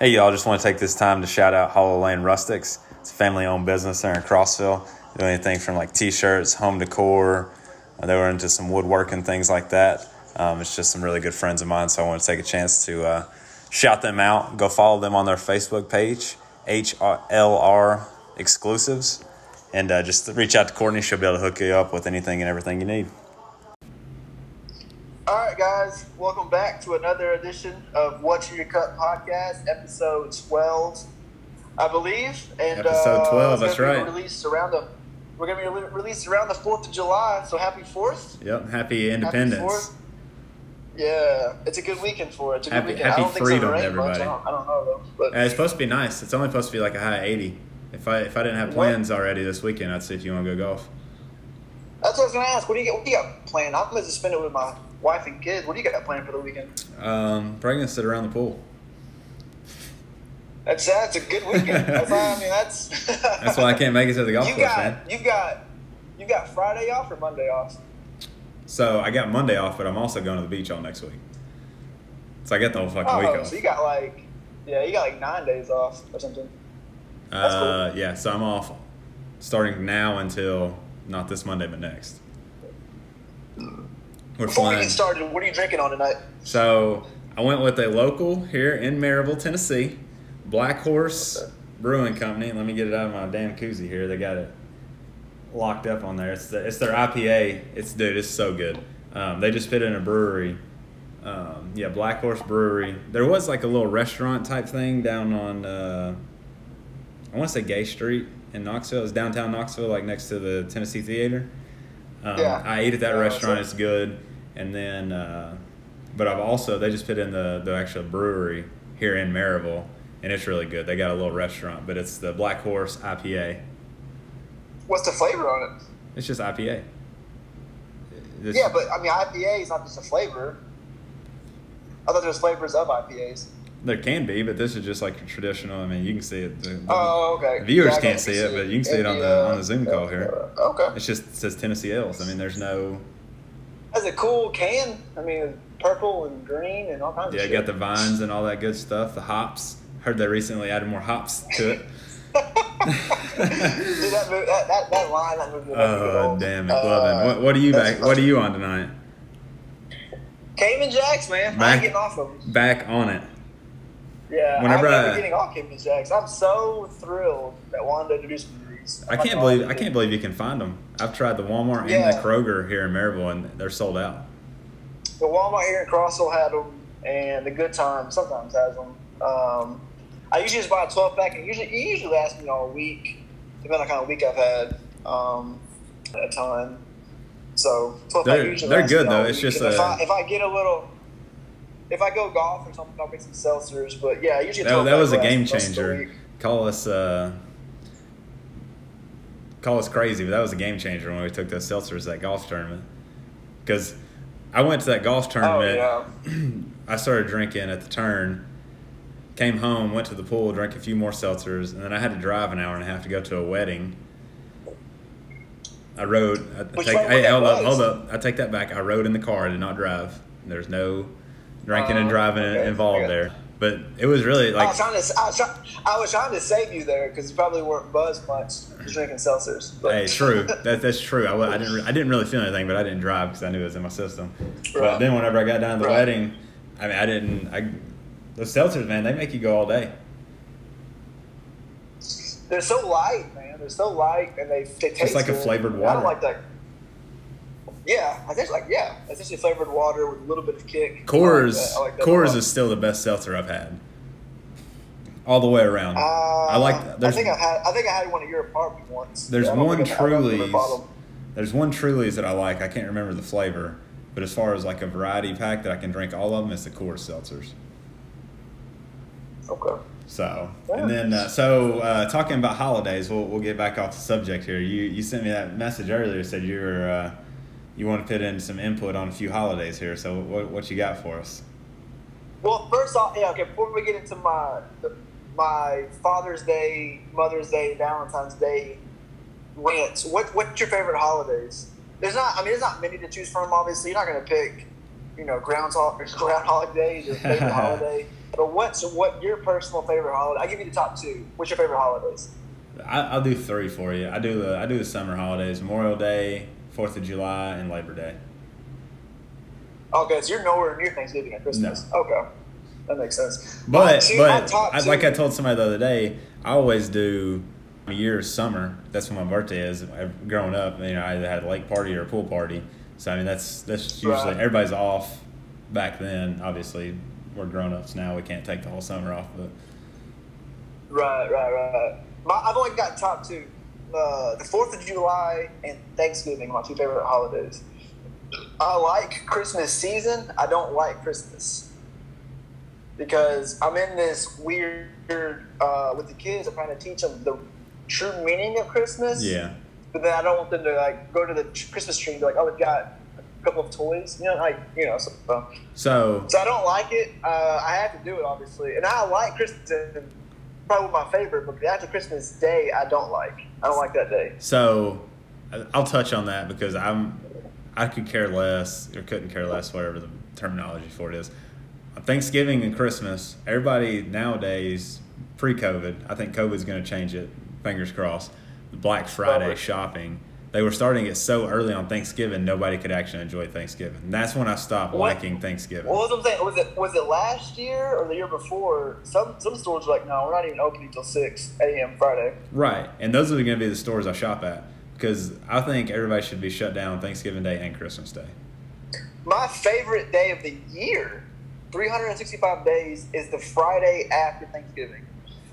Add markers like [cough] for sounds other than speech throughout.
Hey, y'all, just want to take this time to shout out Hollow Lane Rustics. It's a family owned business there in Crossville. Do anything from like t shirts, home decor. Uh, they were into some woodworking, things like that. Um, it's just some really good friends of mine, so I want to take a chance to uh, shout them out. Go follow them on their Facebook page, HLR Exclusives, and uh, just reach out to Courtney. She'll be able to hook you up with anything and everything you need. All right, guys, welcome back to another edition of What's Your Cut podcast, episode 12, I believe. And Episode uh, 12, it's that's right. Released around the, we're going to be re- released around the 4th of July, so happy 4th. Yep, happy Happy independence. 4th. Yeah, it's a good weekend for it. It's a good Happy- weekend. happy I don't freedom, it's gonna much. everybody. I don't, I don't know, though. But Uh, it's supposed to be nice. It's only supposed to be like a high 80. If I if I didn't have plans already this weekend, I'd see if you want to go golf. that's what I was going to ask. What do you, get, what do you got planned? I'm going to spend it with my wife and kids. What do you got planned for the weekend? Um, probably gonna sit around the pool. That's that's a good weekend. [laughs] That's, I mean, that's [laughs] That's why I can't make it to the golf you course, got man. you got you got Friday off or Monday off? So I got Monday off, but I'm also going to the beach all next week. So I get the whole fucking Oh, week off. so you got like yeah, you got like nine days off or something. that's cool. uh, yeah, so I'm off starting now until not this Monday, but next. We're Before we get started, what are you drinking on tonight? So I went with a local here in Maryville, Tennessee, Black Horse Okay. Brewing Company. Let me get it out of my damn koozie here. They got it locked up on there. It's the, it's their IPA. It's dude, it's so good. Um, they just fit in a brewery. Um, yeah, Black Horse Brewery. There was like a little restaurant type thing down on uh, I want to say Gay Street in Knoxville. It's downtown Knoxville, like next to the Tennessee Theater. Um, Yeah. I ate at that Yeah, restaurant. It's good. And then, uh, but I've also they just put in the the actual brewery here in Maryville, and it's really good. They got a little restaurant, but it's the Black Horse IPA. What's the flavor on it? It's just IPA. It's- yeah, but I mean IPA is not just a flavor. I thought there was flavors of IPAs. there can be, but this is just like traditional. I mean, you can see it. The, the- Oh, okay. Viewers Yeah, can't see you it, but you can see it on the uh, on the Zoom call here. Okay. It's just it says Tennessee Ales. I mean, there's no. Has a cool can. I mean, purple and green and all kinds Yeah, of you shit. got the vines and all that good stuff. The hops. Heard they recently added more hops to it. [laughs] Dude, that, movie, that, that, that line, that movie. Oh damn it, Uh, Glovin. What, what are you that's back? What are you on tonight? Cayman Jacks, man. Back- ain't getting off of them. Back on it. Yeah, Whenever I'm I- getting off Cayman Jacks. I'm so thrilled that Wanda introduced me to these. I can't believe I can't believe you can find them. I've tried the Walmart and the Kroger here in Maryville, and they're sold out. The Walmart here in Crossville had them, and the Good Time sometimes has them. Um, I usually just buy a 12 pack, and usually it usually lasts me all week, depending on kind of week I've had um, at a time. So 12 They're- usually they're good, though. It's week. just And if, a- I, if I get a little. If I go golf or something, I'll make some seltzers. But yeah, usually That, that was a game most of the changer. Call us uh, call us crazy, but that was a game changer when we took those seltzers at that golf tournament. Because I went to that golf tournament. Oh, [clears throat] I started drinking at the turn. Came home, went to the pool, drank a few more seltzers, and then I had to drive an hour and a half to go to a wedding. I rode. I take, hey, hold up, hold up. I take that back. I rode in the car. I did not drive. There's no drinking and Oh, driving okay. involved there. But it was really I like was trying to, I was, try, I was trying to save you there because you probably weren't buzzed much drinking seltzers. But Hey, true. That, that's true. I, I didn't. I didn't really feel anything, but I didn't drive because I knew it was in my system. But then whenever I got down to the Right. wedding, I mean, I didn't. I those seltzers, man, they make you go all day. They're so light, man. They're so light, and they, they taste like a flavored water. I don't like that. Yeah, I think like yeah, essentially flavored water with a little bit of kick. Coors, I like. I like Coors is still the best seltzer I've had. All the way around. Uh, I like. I think I had. I think I had one at your apartment once. there's one think I've- I don't think I've Truly's. There's one Truly's that I like. I can't remember the flavor, but as far as like a variety pack that I can drink all of them, it's the Coors seltzers. Okay. So, and then, uh, so uh, talking about holidays, we'll, we'll get back off the subject here. You you sent me that message earlier. Said you were uh, you want to put in some input on a few holidays here. So, what what you got for us? Well, first off, yeah, okay. Before we get into my my Father's Day, Mother's Day, Valentine's Day rants, what what's your favorite holidays? There's not. I mean, there's not many to choose from. Obviously, you're not going to pick, you know, Groundhog [laughs] Groundhog Day, your favorite [laughs] holiday. But what's what your personal favorite holiday? I'll give you the top two. What's your favorite holidays? I, I'll do three for you. I do the I do the summer holidays: Memorial Day, Fourth of July, and Labor Day. Oh, okay, so you're nowhere near Thanksgiving and Christmas. Okay, that makes sense. But two- but I, like I told somebody the other day, I always do a year's summer. That's when my birthday is. I've- Growing up, you know, I either had a lake party or a pool party. So I mean, that's that's usually Right. everybody's off. Back then, obviously, we're grown ups now. We can't take the whole summer off, but Right, right, right. My, I've only got top two. Uh, the Fourth of July and Thanksgiving, my two favorite holidays. I like Christmas season. I don't like Christmas because I'm in this weird uh, with the kids. I'm trying to teach them the true meaning of Christmas. yeah, But then I don't want them to like go to the Christmas tree and be like, "Oh, we've got a couple of toys," you know, like you know. So, so so I don't like it. Uh, I have to do it, obviously, and I like Christmas. Probably my favorite, but after Christmas Day, I don't like. I don't like that day. So I'll touch on that because I'm I could care less or couldn't care less, whatever the terminology for it is. Thanksgiving and Christmas, everybody nowadays, pre-COVID, I think COVID's going to change it. Fingers crossed. The Black Friday shopping, they were starting it so early on Thanksgiving, nobody could actually enjoy Thanksgiving. And that's when I stopped What- liking Thanksgiving. What was? Was it was it last year or the year before? Some some stores were like, "No, we're not even opening until six a.m. Friday." Right, and those are going to be the stores I shop at because I think everybody should be shut down Thanksgiving Day and Christmas Day. My favorite day of the year, 365 days, is the Friday after Thanksgiving.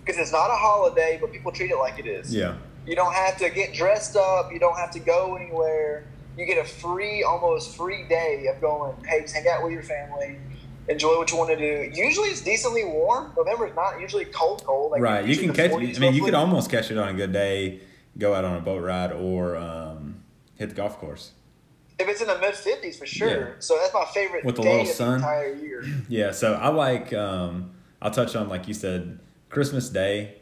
Because it's not a holiday, but people treat it like it is. Yeah. You don't have to get dressed up. You don't have to go anywhere. You get a free, almost free day of going, hey, just hang out with your family, enjoy what you want to do. Usually it's decently warm. November is not usually cold, cold. Like right, you can catch. I 40s mean, you could almost catch it on a good day, go out on a boat ride, or um, hit the golf course. If it's in the mid 50s, for sure. Yeah. So that's my favorite With the day little of sun. the entire year. Yeah, so I like. Um, I'll touch on like you said, Christmas Day.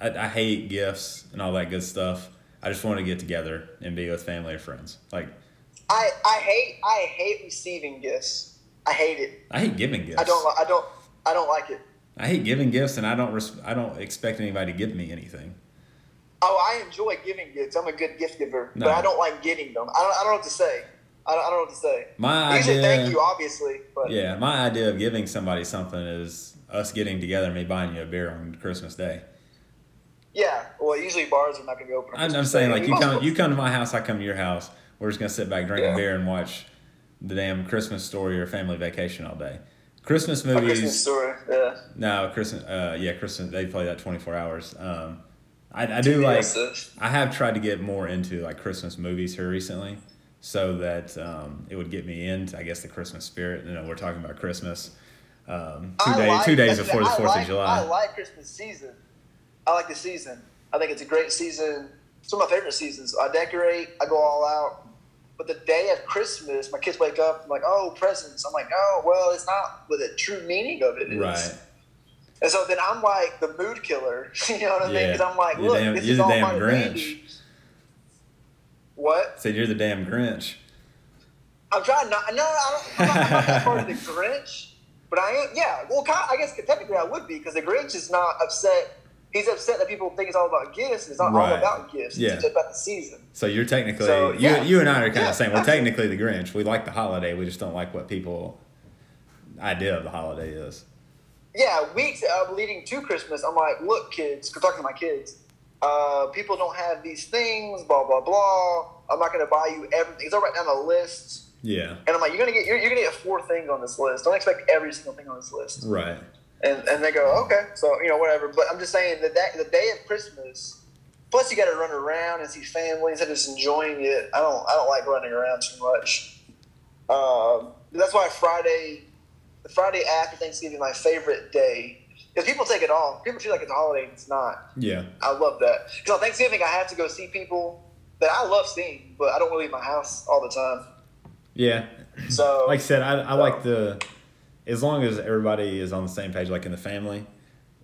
I, I hate gifts and all that good stuff. I just want to get together and be with family or friends. Like I, I hate I hate receiving gifts. I hate it. I hate giving gifts. I don't I don't I don't like it. I hate giving gifts, and I don't. Res- I don't expect anybody to give me anything. Oh, I enjoy giving gifts. I'm a good gift giver, No. but I don't like getting them. I don't, I don't know what to say. I don't, I don't know what to say. My Usually, idea. thank you, obviously, but Yeah, my idea of giving somebody something is us getting together and me buying you a beer on Christmas Day. Yeah. Well, usually bars are not going to be open. I'm, I'm saying like you come you come to my house, I come to your house. We're just gonna sit back, drink a beer, and watch the damn Christmas story or family vacation all day. Christmas A movies. Christmas story. Yeah. No, Christmas. Uh, yeah, Christmas. They play that 24 hours. Um, I, I do like. I have tried to get more into like Christmas movies here recently, so that um, it would get me into, I guess, the Christmas spirit. You know, we're talking about Christmas. Um, two I days, like- two days before the Fourth like- of July. I like Christmas season. I like the season. I think it's a great season. It's one of my favorite seasons. I decorate. I go all out. But the day of Christmas, my kids wake up. I'm like, oh, presents. I'm like, oh, well, it's not what the true meaning of it is. right. And so then I'm like the mood killer. [laughs] you know what I mean? Because I'm like, You're look, damn- this is the all damn fine Grinch. What? So you're the damn Grinch. I'm trying not. No, I don't, I'm, not, I'm not that part of the Grinch, but I am. Yeah. Well, I guess technically I would be because the Grinch is not upset. He's upset that people think it's all about gifts. It's not all Right. about gifts. Yeah. It's just about the season. So you're technically So, you, yeah. you and I are kind Yeah, of saying we're absolutely. technically the Grinch. We like the holiday. We just don't like what people idea of the holiday is. Yeah, weeks uh, leading to Christmas, I'm like, look, kids, I'm talking to my kids. Uh, people don't have these things. Blah blah blah. I'm not going to buy you everything. So I write down a list. Yeah. And I'm like, you're gonna get you're, you're gonna get four things on this list. Don't expect every single thing on this list. Right. And and they go, okay, so you know whatever. But I'm just saying that that the day of Christmas. Plus, you got to run around and see family instead of just enjoying it. I don't I don't like running around too much. Um, that's why Friday, the Friday after Thanksgiving, my favorite day. Because people take it off. People feel like it's a holiday. and It's not. Yeah. I love that. Because on Thanksgiving, I have to go see people that I love seeing, but I don't want to leave my house all the time. Yeah. So Like I said, I, I like the as long as everybody is on the same page, like in the family.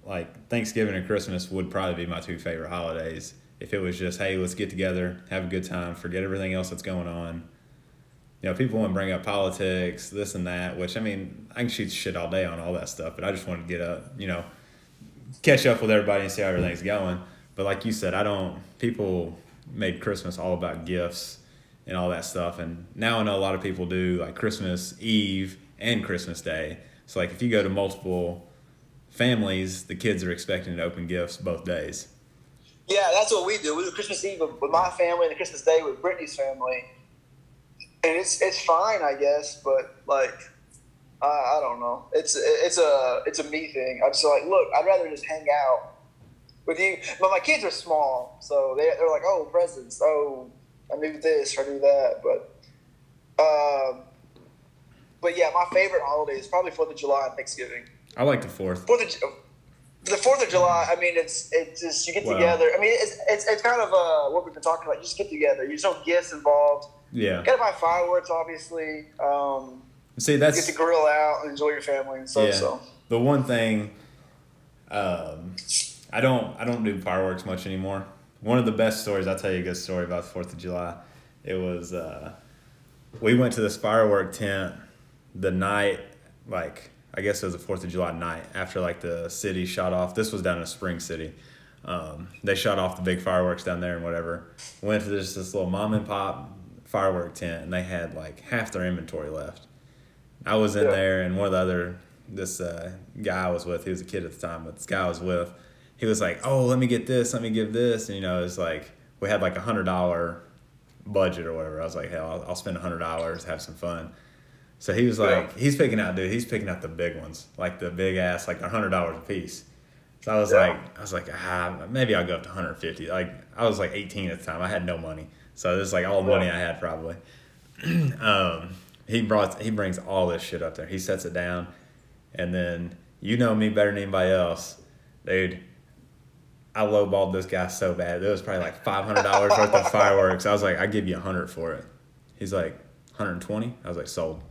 Like Thanksgiving and Christmas would probably be my two favorite holidays. If it was just, hey, let's get together, have a good time, forget everything else that's going on, you know, people want to bring up politics, this and that, which I mean, I can shoot shit all day on all that stuff, but I just want to get up, you know, catch up with everybody and see how everything's going. But like you said, I don't, people made Christmas all about gifts and all that stuff. And now I know a lot of people do like Christmas Eve and Christmas Day. So, like, if you go to multiple families, the kids are expecting to open gifts both days. Yeah, that's what we do. We do Christmas Eve with my family and Christmas Day with Brittany's family, and it's it's fine, I guess. But like, I, I don't know. It's it's a it's a me thing. I'm just like, look, I'd rather just hang out with you. But my kids are small, so they they're like, oh, presents. Oh, I do this or I do that. But, um, but yeah, my favorite holiday is probably Fourth of July and Thanksgiving. I like the Fourth. Fourth of the Fourth of July. I mean, it's it's just you get wow. together. I mean, it's, it's it's kind of uh, what we've been talking about. You just get together. There's no gifts involved. Yeah. You gotta buy fireworks, obviously. Um, See, that's you get to grill out and enjoy your family and stuff. Yeah. So the one thing, um, I don't I don't do fireworks much anymore. One of the best stories I'll tell you a good story about the Fourth of July. It was uh, we went to this firework tent the night like I guess it was the Fourth of July night after like the city shot off. This was down in Spring City. Um, they shot off the big fireworks down there and whatever. Went to this this little mom and pop firework tent and they had like half their inventory left. I was in yeah. there and one of the other this uh, guy I was with, he was a kid at the time, but this guy I was with, he was like, "Oh, let me get this, let me give this," and you know, it's like we had like a hundred dollar budget or whatever. I was like, "Hell, I'll, I'll spend a hundred dollars, have some fun." So he was like, yeah. he's picking out, dude. He's picking out the big ones, like the big ass, like a hundred dollars a piece. So I was yeah. like, I was like, ah, maybe I'll go up to 150. Like I was like 18 at the time. I had no money, so this is like all the money I had probably. [clears throat] um, he brought, he brings all this shit up there. He sets it down, and then you know me better than anybody else, dude. I lowballed this guy so bad. It was probably like five hundred dollars worth of [laughs] fireworks. I was like, I give you a hundred for it. He's like, 120. I was like, sold.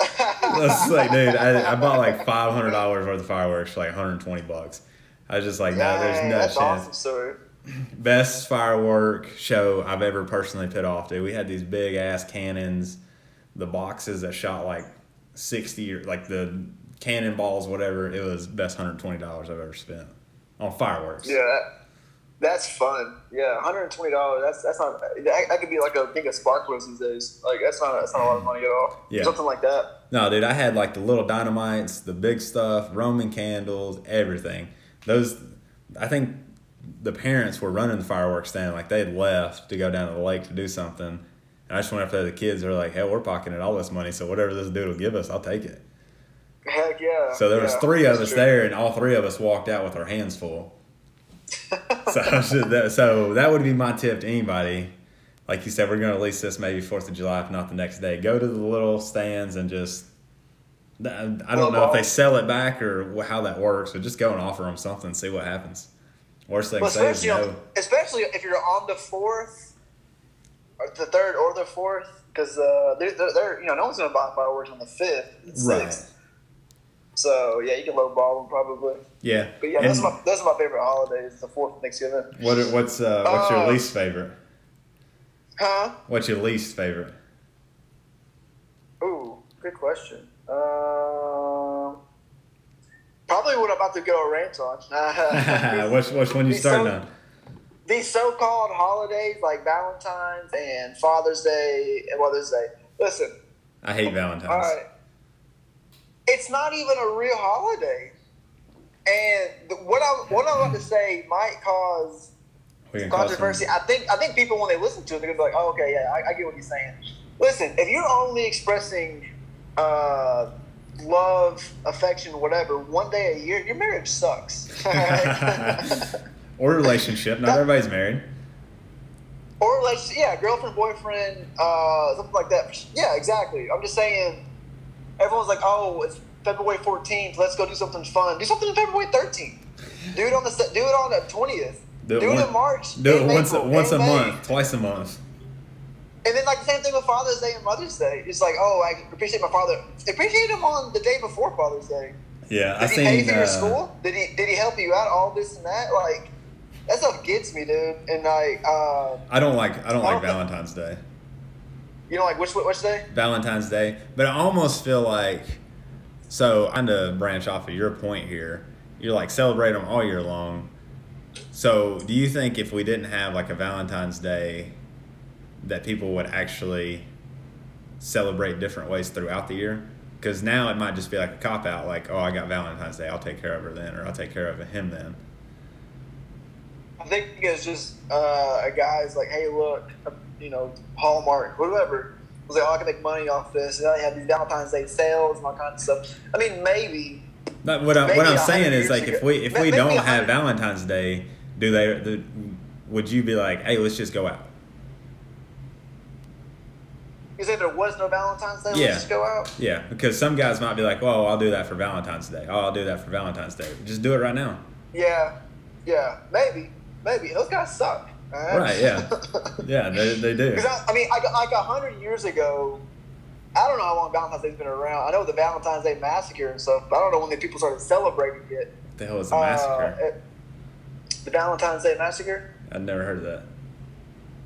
Was like, dude, I, I bought like five hundred dollars worth of fireworks for like 120 bucks. I was just like, no, nah, there's no that's chance. Awesome, Best firework show I've ever personally put off, dude. We had these big ass cannons, the boxes that shot like 60 or like the cannonballs, whatever. It was best 120 dollars I've ever spent on fireworks. Yeah, that's fun. Yeah, one hundred and twenty dollars. That's that's not. That, that, could be like a thing of sparklers these days. Like that's not that's not a lot of money at all. Yeah, something like that. No, dude, I had like the little dynamites, the big stuff, Roman candles, everything. Those, I think, the parents were running the fireworks stand like they had left to go down to the lake to do something, and I just went after the kids. They're like, "Hell, we're pocketing all this money, so whatever this dude will give us, I'll take it." Heck yeah! So there yeah, was three of us true. there, and all three of us walked out with our hands full. [laughs] so, that, so that would be my tip to anybody. Like you said, we're going to release this maybe Fourth of July, if not the next day. Go to the little stands and just. I don't know if they sell it back or how that works, but just go and offer them something, and see what happens. Worst thing well, say is no. Especially if you're on the fourth, or the third or the fourth, because uh, they're, they're, they're, you know no one's going to buy fireworks on the fifth, right? So yeah, you can lowball them probably. Yeah. But yeah, those are, my, those are my favorite holidays. The Fourth Thanksgiving. What what's uh, what's uh, your least favorite? Huh? What's your least favorite? Ooh, good question. Uh, probably what I'm about to go rant on. [laughs] [laughs] which which one you starting so, on? These so-called holidays like Valentine's and Father's Day and Mother's Day. Listen. I hate Valentine's. All right it's not even a real holiday. And what I what I'm about to say might cause controversy. I think I think people when they listen to it, they're gonna be like, "Oh, okay, yeah, I, I get what you're saying." Listen, if you're only expressing uh, love, affection, whatever, one day a year, your marriage sucks. [laughs] or relationship. Not that, everybody's married. Or like, yeah, girlfriend, boyfriend, uh, something like that. Yeah, exactly. I'm just saying everyone's like, oh, it's February 14th. Let's go do something fun. Do something on February 13th. Do it on the do it on the 20th. Do, do it, in March. Do it once April, once a May. month, twice a month. And then like the same thing with Father's Day and Mother's Day. It's like, oh, I appreciate my father. Appreciate him on the day before Father's Day. Yeah, did I he seen, pay for your uh, school? Did he did he help you out? All this and that, like that stuff gets me, dude. And like, uh, I don't like I don't like Valentine's Day. You know, like which which day? Valentine's Day. But I almost feel like, so I'm gonna branch off of your point here. You're like celebrate them all year long. So do you think if we didn't have like a Valentine's Day, that people would actually celebrate different ways throughout the year? Because now it might just be like a cop out, like, oh, I got Valentine's Day, I'll take care of her then, or I'll take care of him then. I think it's just uh, a guy's like, hey, look, you know, Hallmark, whatever. Was like, oh, I can make money off this. And they have these Valentine's Day sales and all kinds of stuff. I mean, maybe. But what, I, what Maybe I'm saying is like ago- if we if ma- we maybe don't have Valentine's Day, do they? The, would you be like, hey, let's just go out? You say there was no Valentine's Day, Yeah. let's just go out. Yeah, because some guys might be like, well, I'll do that for Valentine's Day. Oh, I'll do that for Valentine's Day. Just do it right now. Yeah, yeah, maybe, maybe. Those guys suck. All Right, [laughs] yeah. Yeah, they, they do. I, I mean, like, like a hundred years ago, I don't know how long Valentine's Day's been around. I know the Valentine's Day massacre and stuff. But I don't know when the people started celebrating it. the hell is the massacre? Uh, it- the Valentine's Day massacre. I've never heard of that.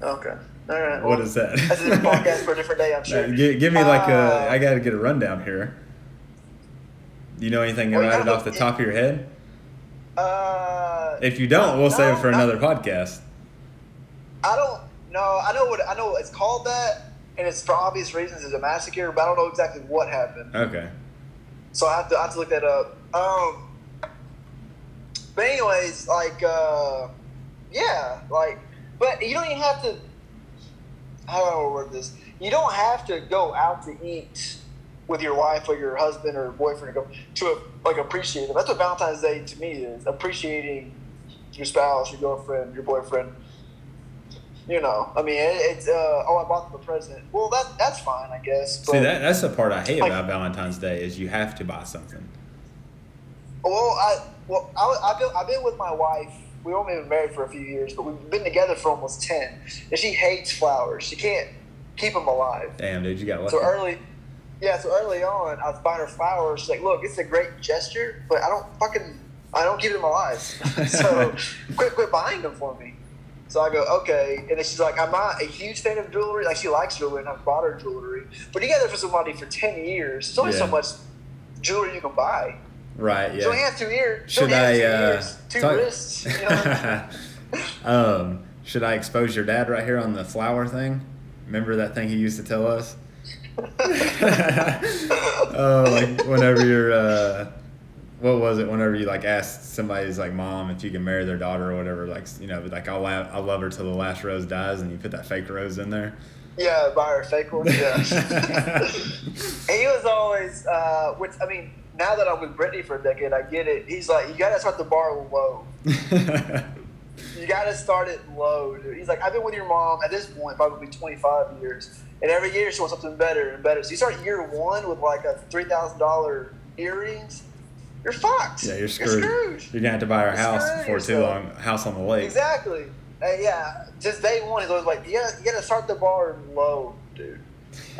Okay, all right. What well, is that? That's a different [laughs] podcast for a different day, I'm sure. Give, give me like Uh, a. I got to get a rundown here. Do you know anything about it off the look- top of your head? Uh, If you don't, we'll save it for not- another podcast. I don't know. I know what I know. It's called that, and it's for obvious reasons. It's a massacre, but I don't know exactly what happened. Okay. So I have to I have to look that up. Um, but anyways, like uh, yeah, like but you don't even have to. How do I word this? You don't have to go out to eat with your wife or your husband or boyfriend to go to a, like appreciate them. That's what Valentine's Day to me is appreciating your spouse, your girlfriend, your boyfriend. You know, I mean, it, it's uh, oh, I bought them a present. Well, that that's fine, I guess. See that that's the part I hate Like- about Valentine's Day is you have to buy something. Well, I well I, I've been I've been with my wife. We've only been married for a few years, but we've been together for almost ten. And she hates flowers. She can't keep them alive. Damn, dude, you got lucky. So early, yeah. So early on, I was buying her flowers. She's like, "Look, it's a great gesture, but I don't fucking I don't keep them alive. [laughs] so quit quit buying them for me." So I go, "Okay," and then she's like, "I'm not a huge fan of jewelry. Like she likes jewelry, and I've bought her jewelry. But you got there for somebody for ten years. There's only so much jewelry you can buy." right? You only Yeah. have two ears. Should I? two, Uh, ears, two talk- wrists. You know? [laughs] um, should I expose your dad right here on the flower thing? Remember that thing he used to tell us? [laughs] [laughs] oh, like whenever you're, uh, what was it? Whenever you like asked somebody's like mom if you can marry their daughter or whatever, like you know, like I'll la- I'll love her till the last rose dies, and you put that fake rose in there. yeah, buy her a fake one. Yeah. [laughs] [laughs] he was always, uh, which I mean, now that I'm with Brittany for a decade, I get it. He's like, you got to start the bar low. [laughs] You got to start it low. Dude. He's like, I've been with your mom at this point probably 25 years, and every year she wants something better and better. So you start year one with like a three thousand dollar earrings. You're fucked. yeah, you're You're screwed. screwed. You're gonna have to buy our house before too long. House on the lake. Exactly. Uh, yeah, just day one, he's always like, you got to start the bar low, dude.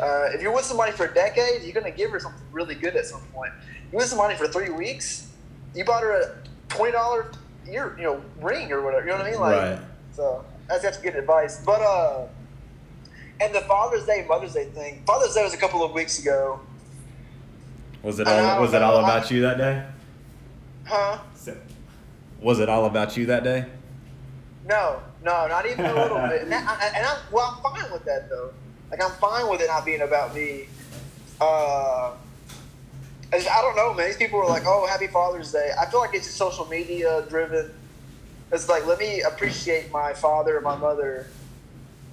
Uh, if you're with somebody for a decade, you're gonna give her something really good at some point. You're with somebody for three weeks, you bought her a twenty dollar ear, you know, ring or whatever. You know what I mean? Like, Right. so that's that's good advice. But uh, and the Father's Day, Mother's Day thing. Father's Day was a couple of weeks ago, Was it all? Was it all know. about you that day? Huh? So, Was it all about you that day? No, no, not even a little bit. And, I, and I'm well, I'm fine with that though. Like I'm fine with it not being about me. Uh, I, just, I don't know, man. These people are like, "Oh, Happy Father's Day." I feel like it's just social media driven. It's like, let me appreciate my father and my mother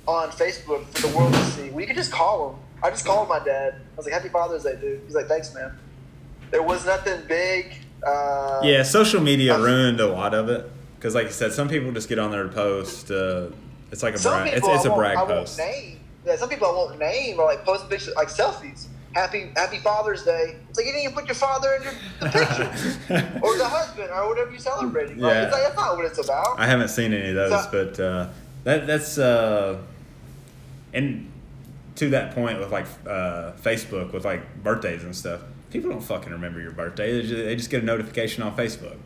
on Facebook for the world to see. We could just call them. I just called my dad. I was like, "Happy Father's Day, dude." He's like, "Thanks, man." There was nothing big. Uh, Yeah, social media I've- ruined a lot of it because, like you said, some people just get on there to post. Uh, it's like a brag. It's, people it's I a won't- brag I post. name. Yeah, some people I won't name or like post pictures like selfies. Happy Happy Father's Day. It's like you didn't even put your father in your, the picture [laughs] or the husband or whatever you're celebrating. Like, Yeah. it's like, that's not what it's about. I haven't seen any of those, So- but uh, that that's uh, and to that point with like uh, Facebook with like birthdays and stuff. People don't fucking remember your birthday. They just, they just get a notification on Facebook.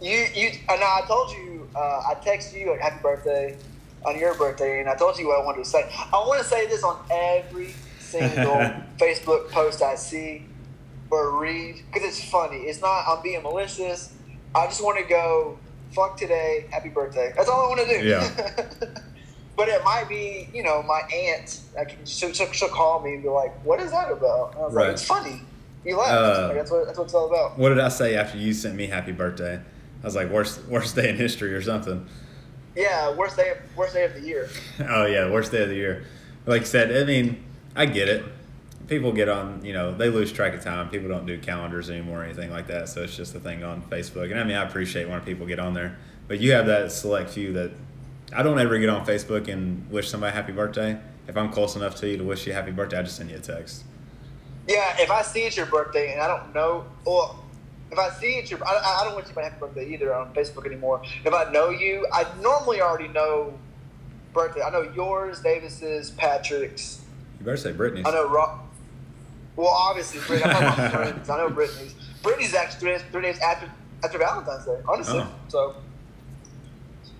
You you. Uh, no, I told you. Uh, I texted you like Happy birthday. on your birthday, and I told you what I wanted to say. I want to say this on every single [laughs] Facebook post I see or read because it's funny. It's not I'm being malicious. I just want to go fuck today, happy birthday. That's all I want to do. Yeah. [laughs] but it might be, you know, my aunt. Like she'll, she'll, she'll call me and be like, "What is that about?" And I was Right. like, "It's funny." You laugh. Uh, Like, that's what that's what it's all about. What did I say after you sent me happy birthday? I was like, worst worst day in history or something. Yeah, worst day, worst day of the year. [laughs] Oh yeah, worst day of the year. Like I said, I mean, I get it. People get on, you know, they lose track of time. People don't do calendars anymore or anything like that. So it's just a thing on Facebook. And I mean, I appreciate when people get on there. But you have that select few that I don't ever get on Facebook and wish somebody happy birthday. If I'm close enough to you to wish you happy birthday, I just send you a text. Yeah, if I see it's your birthday and I don't know, well, if I see it's your, I, I don't wish you a happy birthday either on Facebook anymore. If I know you, I normally already know birthday. I know yours, Davis's, Patrick's. You better say Brittany's. I know Rock. Well, obviously, Brit- I'm friends. I know Brittany's. Brittany's actually three days, three days after after Valentine's Day, honestly. Oh. So,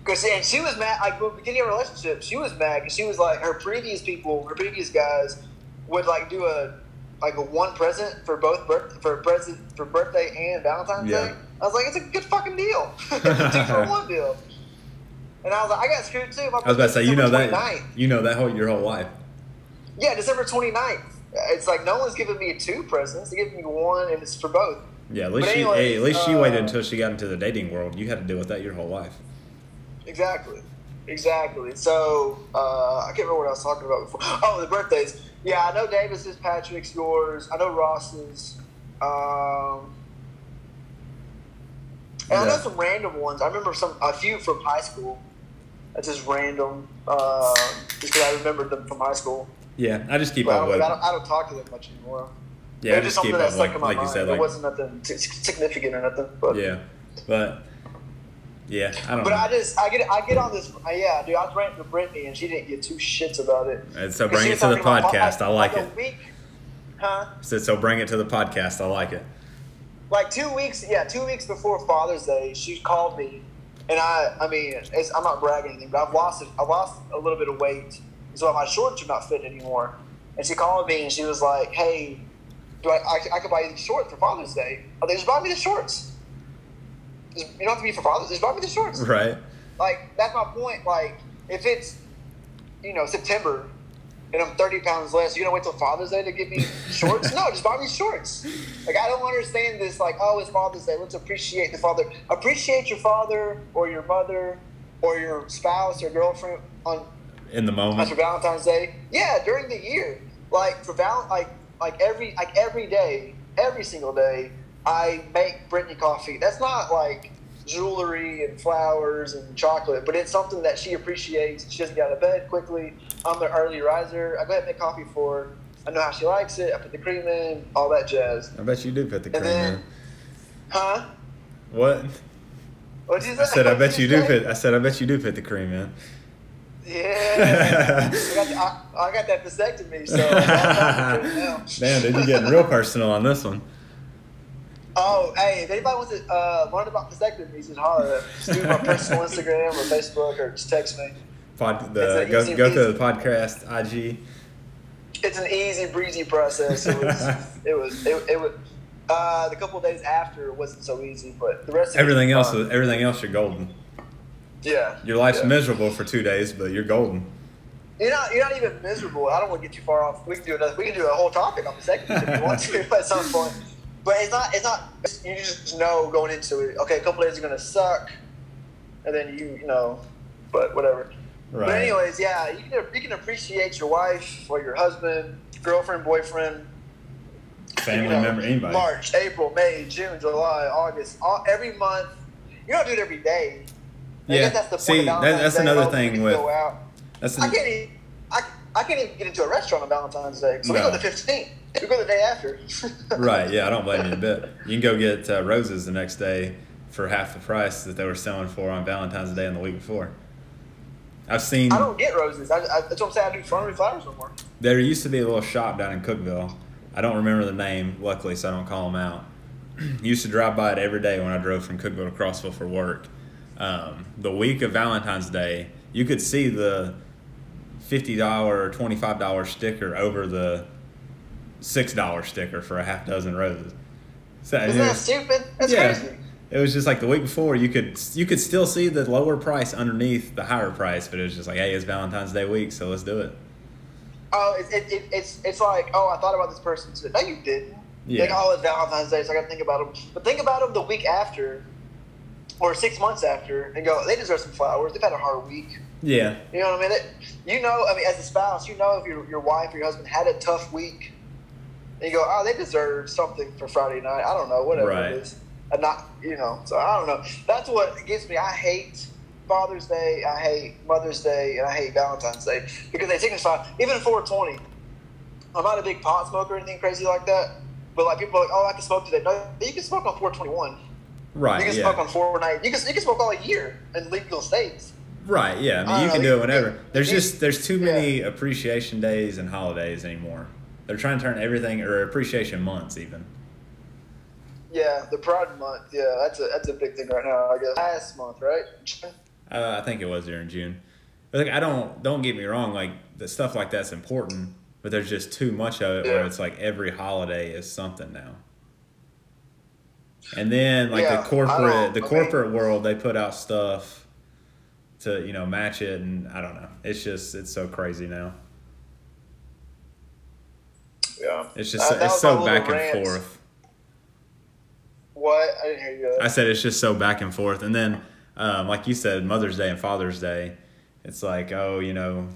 because and she was mad. Like beginning of our relationship, she was mad because she was like her previous people, her previous guys would like do a like a one present for both birth for present for birthday and Valentine's Yeah. Day. I was like, it's a good fucking deal. [laughs] two for [laughs] one deal. And I was like, I got screwed too. My I was about to say, you know December that 29th. you know that whole your whole life. Yeah, December 29th. It's like no one's giving me two presents. They give me one, and it's for both. Yeah, at least But she hey, at least she uh, waited until she got into the dating world. You had to deal with that your whole life. Exactly. Exactly. So uh, I can't remember what I was talking about before. Oh, the birthdays. Yeah, I know Davis's, Patrick's, yours. I know Ross's. Um, and I know some random ones. I remember some a few from high school. That's just random. Um, just because I remembered them from high school. Yeah, I just keep But I don't, with. I, don't, I don't talk to them much anymore. Yeah, I They're just keep something up that stuck with, in my like you mind. said, it wasn't nothing t- significant or nothing. But yeah, but yeah, I don't But know. I just I get I get on this uh, yeah dude I was ranting to Brittany and she didn't get two shits about it. And so 'Cause bring it to the talking about, podcast. I like a it. Week, huh? So, so bring it to the podcast. I like it. Like two weeks yeah two weeks before Father's Day she called me and I I mean it's, I'm not bragging anything but I've lost it I lost a little bit of weight so my shorts are not fitting anymore and she called me and she was like hey do I I, I could buy you these shorts for Father's Day oh they just buy me the shorts. You don't have to be for Father's Just buy me the shorts. Right. like that's my point. Like if it's you know September and I'm 30 pounds less, you're gonna wait till Father's Day to give me [laughs] shorts? no, just buy me shorts. Like I don't understand this. Like oh, it's Father's Day. Let's appreciate the father. Appreciate your father or your mother or your spouse or girlfriend on In the moment. for Valentine's Day. Yeah, during the year, like for val like like every like every day, every single day, I make Brittany coffee. That's not like jewelry and flowers and chocolate, but it's something that she appreciates. She doesn't get out of bed quickly. I'm the early riser. I go ahead and make coffee for her. I know how she likes it. I put the cream in, all that jazz. I bet you do put the cream then- in. Huh? What? What'd you say? I said I bet [laughs] you do put. I said I bet you do put the cream in. Yeah. I, got, I, I got that vasectomy, so I'm not doing it [laughs] now. Man, dude, you're getting real personal on this one. Oh, hey, if anybody wants to uh, learn about vasectomies, just holler at do my personal [laughs] Instagram or Facebook or just text me. Pod, the, go easy go to peasy. the podcast IG. It's an easy breezy process. It was, [laughs] it was, it, it was. Uh, the couple of days after it wasn't so easy, but the rest of Everything else, is, everything else, you're golden. yeah. Your life's yeah. miserable for two days, but you're golden. You're not, you're not even miserable. I don't want to get too far off. We can do another. We can do a whole topic on vasectomies if you want to at some point. But it's not. It's not. You just know going into it. Okay, a couple days are gonna suck, and then you, you know. But whatever. Right. But anyways, yeah, you can you can appreciate your wife or your husband, girlfriend, boyfriend, Family you know, member, anybody. March, April, May, June, July, August, all, every month. You don't do it every day. I Yeah. guess that's the See, that, that's Day, another thing with. That's I an, can't even. I, I can't even get into a restaurant on Valentine's Day. So we No. go the fifteenth. We go the day after. [laughs] right. Yeah, I don't blame you a bit. You can go get uh, roses the next day for half the price that they were selling for on Valentine's Day and the week before. I've seen. I don't get roses. I, I, that's what I'm saying. I do farming flowers no more. There used to be a little shop down in Cookeville. I don't remember the name, luckily, so I don't call them out. [clears throat] used to drive by it every day when I drove from Cookeville to Crossville for work. Um, the week of Valentine's Day, you could see the fifty dollar or twenty five dollar sticker over the six dollar sticker for a half dozen roses. So Isn't that stupid? That's yeah. crazy. It was just like the week before you could you could still see the lower price underneath the higher price, but it was just like, hey, it's Valentine's Day week, so let's do it. Oh, it, it, it, it's it's like, oh, I thought about this person today. No, you didn't. Yeah. Like, oh, it's Valentine's Day, so I got to think about them. But think about them the week after, or six months after, and go, they deserve some flowers. They've had a hard week. Yeah. You know what I mean? They, you know, I mean, as a spouse, you know if your, your wife or your husband had a tough week, and you go, oh, they deserve something for Friday night. I don't know, whatever Right. it is. And not, you know, so I don't know. That's what gets me. I hate Father's Day, I hate Mother's Day, and I hate Valentine's Day because they signify, even 420. I'm not a big pot smoker or anything crazy like that, but like people are like, oh, I can smoke today. No, you can smoke on 421. Right. You can yeah. smoke on 490. You can, you can smoke all year in legal states. Right, yeah. I mean, I you don't can do it whenever. There's just there's too yeah. many appreciation days and holidays anymore. They're trying to turn everything or appreciation months even. Yeah, the Pride Month. Yeah, that's a that's a big thing right now. I guess last month, right? Uh, I think it was there in June. But like, I don't don't get me wrong. Like the stuff like that's important, but there's just too much of it where it's like every holiday is something now. And then like Yeah, the corporate the I mean- corporate world, they put out stuff to you know match it, and I don't know. It's just it's so crazy now. Yeah, It's just Uh, it's so back and rant. forth. What? I didn't hear you. I said it's just so back and forth. And then, um, like you said, Mother's Day and Father's Day, it's like, oh, you know,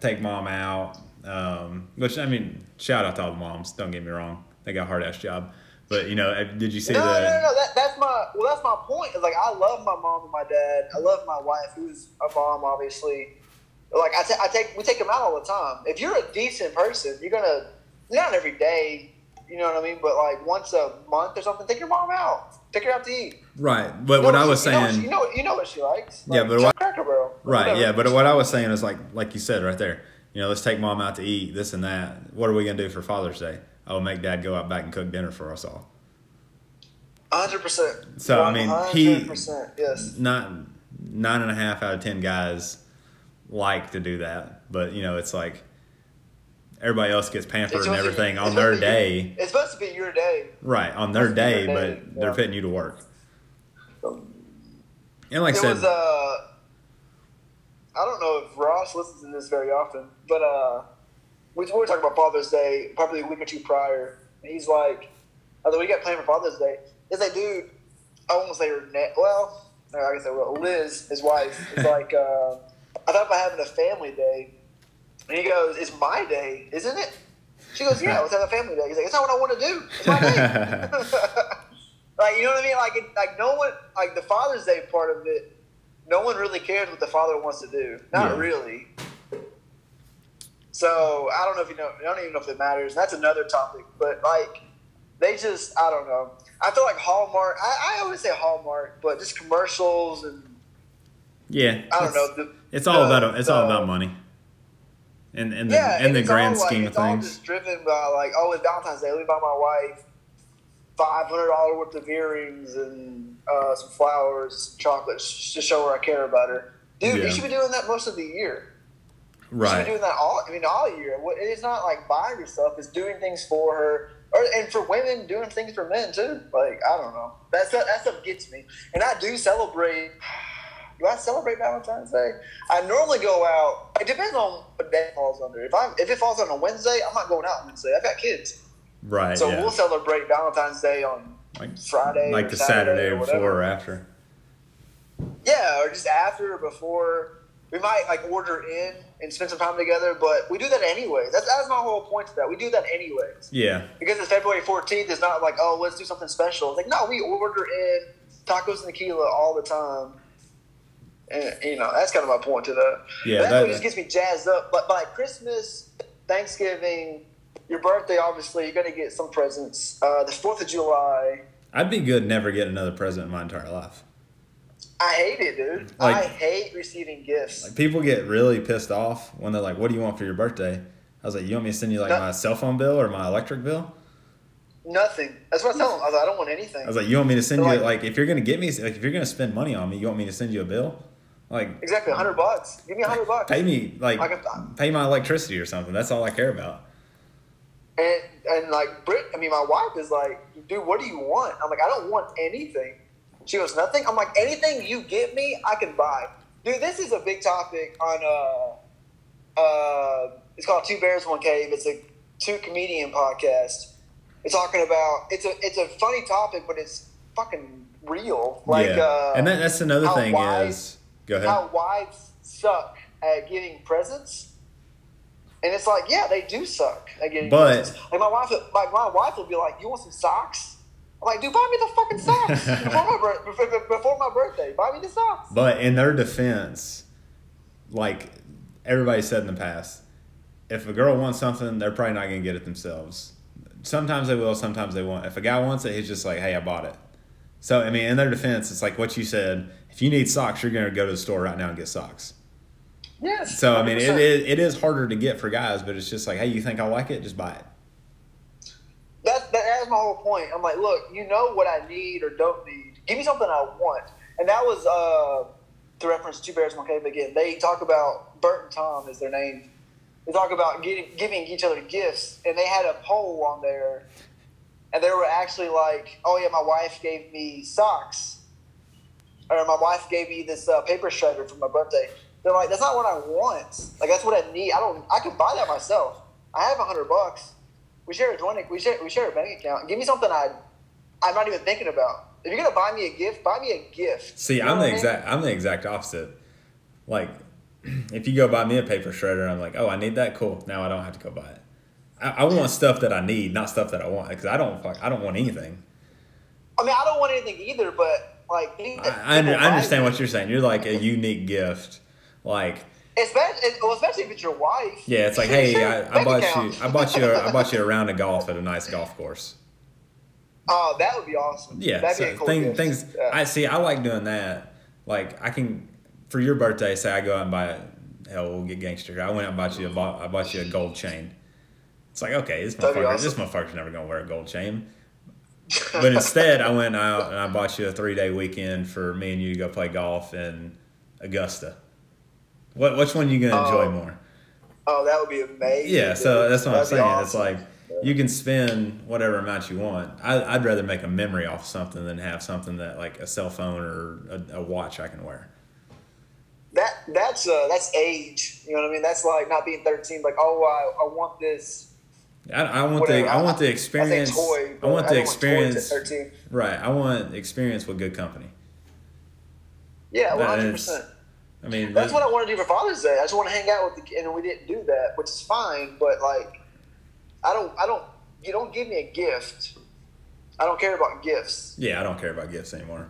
take mom out. Um, which I mean, shout out to all the moms. Don't get me wrong; they got a hard ass job. But you know, eh, did you see no, the? no, no, no. That, that's my well. That's my point. Is like I love my mom and my dad. I love my wife, who's a mom, obviously. Like I, ta- I take we take them out all the time. If you're a decent person, you're gonna not every day. You know what I mean? But like once a month or something, take your mom out. Take her out to eat. Right, but You know what I was she- you know saying, she- you know, you know what she likes. Yeah, but what- Cracker Barrel. right? Whatever. Yeah, but what I was saying is like, like you said right there. You know, let's take mom out to eat this and that. What are we gonna do for Father's Day? Oh, make dad go out back and cook dinner for us all. hundred percent. So, I mean, he- percent. Yes. not nine and a half out of ten guys like to do that, but you know, it's like everybody else gets pampered and to be- everything on their to be- day, It's supposed to be your day. right? On their be day, but day, they're yeah. fitting you to work. And like I said, was uh I don't know if Ross listens to this very often, but uh we, we were talking about Father's Day probably a week or two prior. And he's like, although we got planned for Father's Day, he's like, dude, I won't say her name. Well, I guess I will. Liz, his wife, is [laughs] like, uh, I thought about having a family day. And he goes, It's my day, isn't it? She goes, Yeah, let's have a family day. He's like, It's not what I want to do. It's my day. [laughs] like, you know what I mean? Like, it, like no one, like the Father's Day part of it, no one really cares what the father wants to do. Not Yeah. really. So I don't know if you know. I don't even know if it matters. That's another topic. But like, they just, I don't know. I feel like Hallmark. I, I always say Hallmark, but just commercials and yeah, I don't know. The, It's all the- about it's all about money. In the Yeah, in and the grand all, like, scheme of it's all things, just driven by like, oh, it's Valentine's Day. Let me buy my wife five hundred dollars worth of earrings and uh, some flowers, chocolates, to show her I care about her. Dude, Yeah. you should be doing that most of the year. Right. You should be doing that all. I mean, all year. It's not like buying yourself; it's doing things for her, or and for women, doing things for men too. Like I don't know. That's that stuff gets me, and I do celebrate. Do I celebrate Valentine's Day? I normally go out. It depends on what day it falls under. If I if it falls on a Wednesday, I'm not going out on Wednesday. I've got kids, Right. so yeah. we'll celebrate Valentine's Day on like Friday, like the Saturday Saturday or before or after. Yeah, or just after or before. We might like order in and spend some time together, but we do that anyways. That's that's my whole point to that. We do that anyways Yeah. because it's February fourteenth. It's not like oh let's do something special. It's like no, we order in tacos and tequila all the time, and you know that's kind of my point to that. Yeah, that- what just gets me jazzed up. But by Christmas, Thanksgiving, your birthday, obviously you're gonna get some presents. Uh, the Fourth of July. I'd be good never get another present in my entire life. I hate it, dude. Like- I hate receiving gifts. Like people get really pissed off when they're like, "What do you want for your birthday?" I was like, "You want me to send you like No. my cell phone bill or my electric bill?" Nothing. That's what I tell them. I was like, I don't want anything. I was like, "You want me to send They're you like- like if you're gonna get me like if you're gonna spend money on me, you want me to send you a bill?" Like Exactly, hundred bucks. Give me a hundred bucks. pay me like Like, pay my electricity or something. That's all I care about. And and like Brit, I mean, my wife is like, dude, what do you want? I'm like, I don't want anything. She goes, nothing. I'm like, anything you get me, I can buy. Dude, this is a big topic on uh uh. It's called Two Bears One Cave. It's a two comedian podcast. It's talking about it's a it's a funny topic, but it's fucking real. Like yeah, uh, and that, that's another thing wise- is go ahead. how wives suck at giving presents. And it's like, yeah, they do suck at getting But- presents. Like my wife, like my wife will be like, "You want some socks?" I'm like, "Dude, buy me the fucking socks [laughs] before my before, before my birthday. Buy me the socks." But in their defense, like everybody said in the past, if a girl wants something, they're probably not going to get it themselves. Sometimes they will, sometimes they won't. If a guy wants it, he's just like, hey, I bought it. So, I mean, in their defense, it's like what you said. If you need socks, you're going to go to the store right now and get socks. Yes. So, I mean, it 100%. is, it is harder to get for guys, but it's just like, hey, you think I like it? Just buy it. That, that, that's my whole point. I'm like, look, you know what I need or don't need. Give me something I want. And that was uh, to reference Two Bears One Cave again. They talk about Bert and Tom is their name. They talk about getting, giving each other gifts, and they had a poll on there, and they were actually like, "Oh yeah, my wife gave me socks, or my wife gave me this uh, paper shredder for my birthday." They're like, "That's not what I want. Like that's what I need. I don't. I can buy that myself. I have a hundred bucks. We share a joint. We share. We share a bank account. Give me something I, I'm not even thinking about. If you're gonna buy me a gift, buy me a gift. See, You know I'm the I mean? exact I'm the exact opposite. Like, [clears throat] if you go buy me a paper shredder, I'm like, oh, I need that. Cool. Now I don't have to go buy it. I, I want stuff that I need, not stuff that I want, because I don't fuck, I don't want anything. I mean, I don't want anything either, but like, I, I, under, I understand what you're saying. You're like a unique gift. Like, Especially, well, especially if it's your wife. yeah, it's like, hey, I, I bought account. you, I bought you, a, I bought you a [laughs] round of golf at a nice golf course. Oh, that would be awesome. Yeah, that'd so be a cool thing, things. Yeah. I see. I like doing that. Like I can, for your birthday, say I go out and buy. A hell, we'll get gangster. I went out and bought you a, I bought you a gold chain. It's like okay, this That'd motherfucker, this motherfucker's never gonna wear a gold chain. But instead, I went out and I bought you a three day weekend for me and you to go play golf in Augusta. What which one are you gonna enjoy Oh, more? oh, that would be amazing. Yeah, so that's what I'm That'd be saying. It's like you can spend whatever amount you want. I, I'd rather make a memory off something than have something that like a cell phone or a, a watch I can wear. that. That's uh, that's age. You know what I mean? That's like not being thirteen. Like, oh, I, I want this. I, I want Whatever. the I want the experience. say toy. I want I the experience. Right. I want experience with good company. Yeah, one hundred percent. I mean, That's what I want to do for Father's Day. I just want to hang out with the kid, and we didn't do that, which is fine. But like, I don't, I don't, you don't give me a gift. I don't care about gifts. yeah, I don't care about gifts anymore.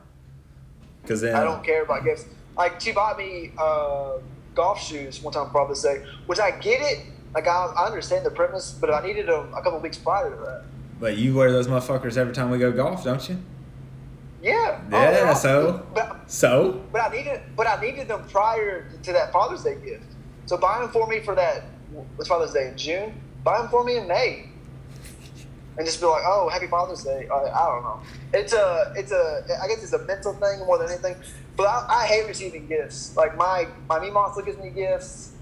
Because then I don't care about gifts. Like she bought me uh, golf shoes one time for Father's Day, which I get it. Like I, I understand the premise, but I needed them a couple weeks prior to that. But you wear those motherfuckers every time we go golf, don't you? Yeah. Oh, Yeah, they're so? But, So but I needed, but I needed them prior to that Father's Day gift. So buy them for me for that. What's Father's Day in June? Buy them for me in May, and just be like, "Oh, Happy Father's Day." I, I don't know. It's a, it's a. I guess it's a mental thing more than anything. But I, I hate receiving gifts. Like my my mom still gives me gifts.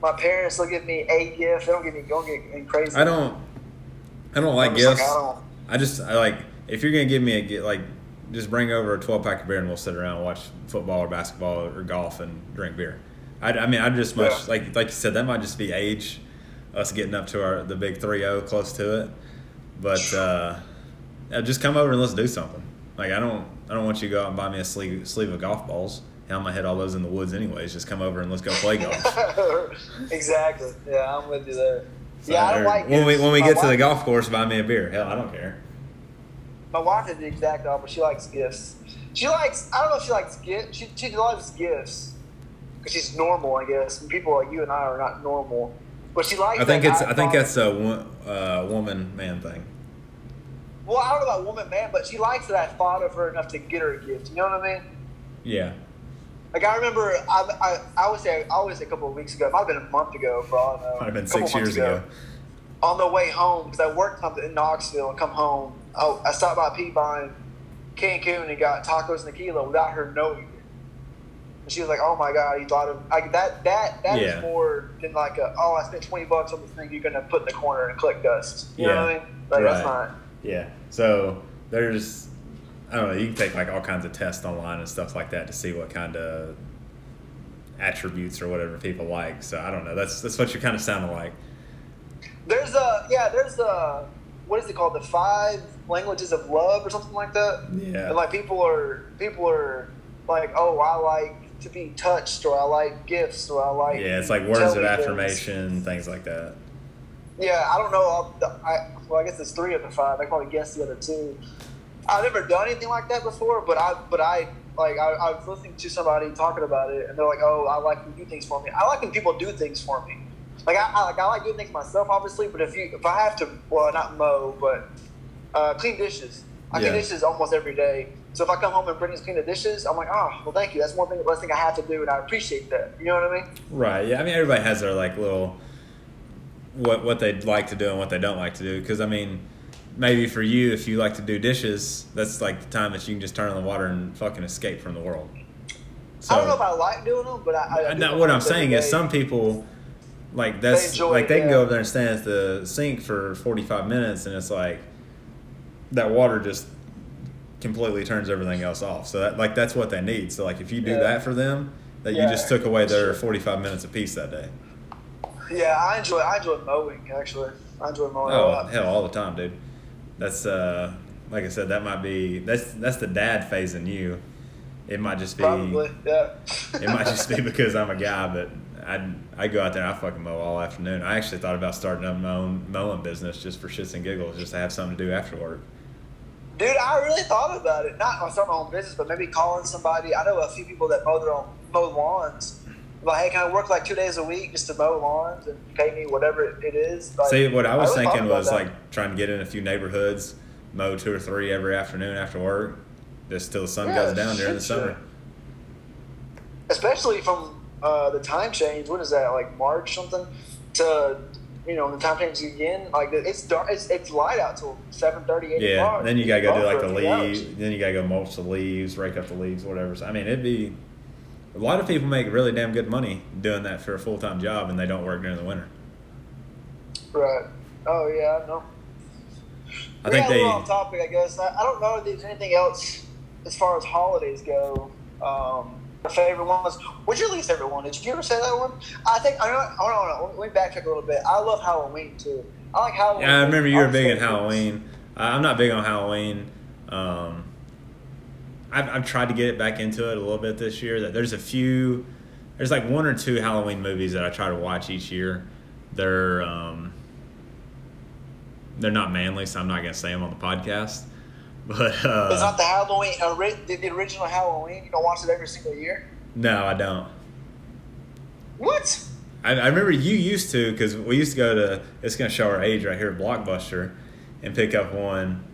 My parents still give me a gift. They don't give me don't get crazy. I don't. I don't like gifts. I don't. I just I like if you're gonna give me a gift, like just bring over a 12 pack of beer and we'll sit around and watch football or basketball or golf and drink beer. I, I mean, I just much Yeah. like like you said that might just be age, us getting up to our the big 3-0 close to it. But [sighs] uh, yeah, just come over and let's do something. Like I don't I don't want you to go out and buy me a sleeve sleeve of golf balls. Hell, I'm gonna hit all those in the woods anyways. Just come over and let's go play golf. [laughs] exactly. Yeah, I'm with you there. yeah, I don't like when we when we My get to the golf course, buy me a beer. Hell, I don't care. My wife is the exact opposite. She likes gifts. She likes. I don't know if she likes gifts. She she loves gifts because she's normal, I guess. And people like you and I are not normal, but she likes. I think it's I think that's a uh, woman man thing. Well, I don't know about woman, man, but she likes that I thought of her enough to get her a gift. You know what I mean? Yeah. Like I remember, I I, I would say I say a couple of weeks ago. It might have been a month ago, for all I know. Might have been six years ago. On the way home, because I worked something in Knoxville and come home, oh, I stopped by Peabody, Cancun, and got tacos and tequila without her knowing it. And she was like, "Oh my god, you thought of like that? That that is Yeah. more than like a oh, I spent twenty bucks on this thing you're gonna put in the corner and collect dust. You know Yeah. what I mean? Like that's not. Yeah. So there's, I don't know, you can take like all kinds of tests online and stuff like that to see what kind of attributes or whatever people like. So I don't know. That's that's what you're kind of sounding like. There's a yeah. There's a what is it called? The five languages of love or something like that. Yeah. And like people are people are like, oh, I like to be touched, or I like gifts, or I like Yeah, it's like words of me things. affirmation, things like that. Yeah, I don't know. I'll- I, well, I guess it's three of the five. I probably guessed the other two. I've never done anything like that before, but I, but I, like, I, I was listening to somebody talking about it, and they're like, "Oh, I like when you do things for me. I like when people do things for me. Like, I, I like, I like doing things myself, obviously. But if you, if I have to, well, not mow, but uh, clean dishes. I clean dishes almost every day. So if I come home and Brittany's clean the dishes, I'm like, oh, well, thank you. That's one thing, less thing I have to do, and I appreciate that. You know what I mean? Right. Yeah. I mean, everybody has their like little what what they'd like to do and what they don't like to do. Because I mean, maybe for you, if you like to do dishes, that's like the time that you can just turn on the water and fucking escape from the world. So, I don't know if I like doing them, but I. I Uh, do no, what I'm saying is some people like that's enjoy like they can yeah. go over there and stand at the sink for 45 minutes and it's like that water just completely turns everything else off. So that like that's what they need. So like if you do Yeah. that for them, that you just took away their 45 minutes apiece that day. Yeah, I enjoy I enjoy mowing actually. I enjoy mowing a Oh lot. hell, all the time, dude. That's uh, like I said, that might be that's that's the dad phase in you. It might just be Probably, yeah. [laughs] it might just be [laughs] because I'm a guy, but I I go out there and I fucking mow all afternoon. I actually thought about starting up my own mowing business just for shits and giggles, just to have something to do after work. Dude, I really thought about it. Not starting my own business, but maybe calling somebody. I know a few people that mow their own mow lawns. Like, hey, can I work like two days a week just to mow lawns and pay me whatever it, is? Like, See, what I was thought thinking was that. like trying to get in a few neighborhoods, mow two or three every afternoon after work, just till the sun Yeah, goes down during the summer. sure. especially from uh, the time change. What is that? Like March something to you know the time change again. Like it's dark. It's, it's light out till seven thirty, eight Yeah, then you gotta go do like the a few hours. leaves. Then you gotta go mulch the leaves, rake up the leaves, whatever. So, I mean, it'd be a lot of people make really damn good money doing that for a full time job, and they don't work during the winter. Right. Oh yeah, I know. I We think they. off topic, I guess. I, I don't know if there's anything else as far as holidays go. Um, our favorite was. What's your least favorite one? Did you ever say that one? I think. I know. Hold on, hold on. Let me backtrack a little bit. I love Halloween too. I like Halloween. Yeah, I remember you were big favorites. Halloween. I'm not big on Halloween. Um, I've, I've tried to get it back into it a little bit this year. That there's a few, there's like one or two Halloween movies that I try to watch each year. They're um, they're not manly, so I'm not gonna say them on the podcast. [laughs] But uh, It's not the Halloween. The, the original Halloween. You don't watch it every single year. no, I don't. What? I, I remember you used to because we used to go to. It's gonna show our age right here, at Blockbuster, and pick up one.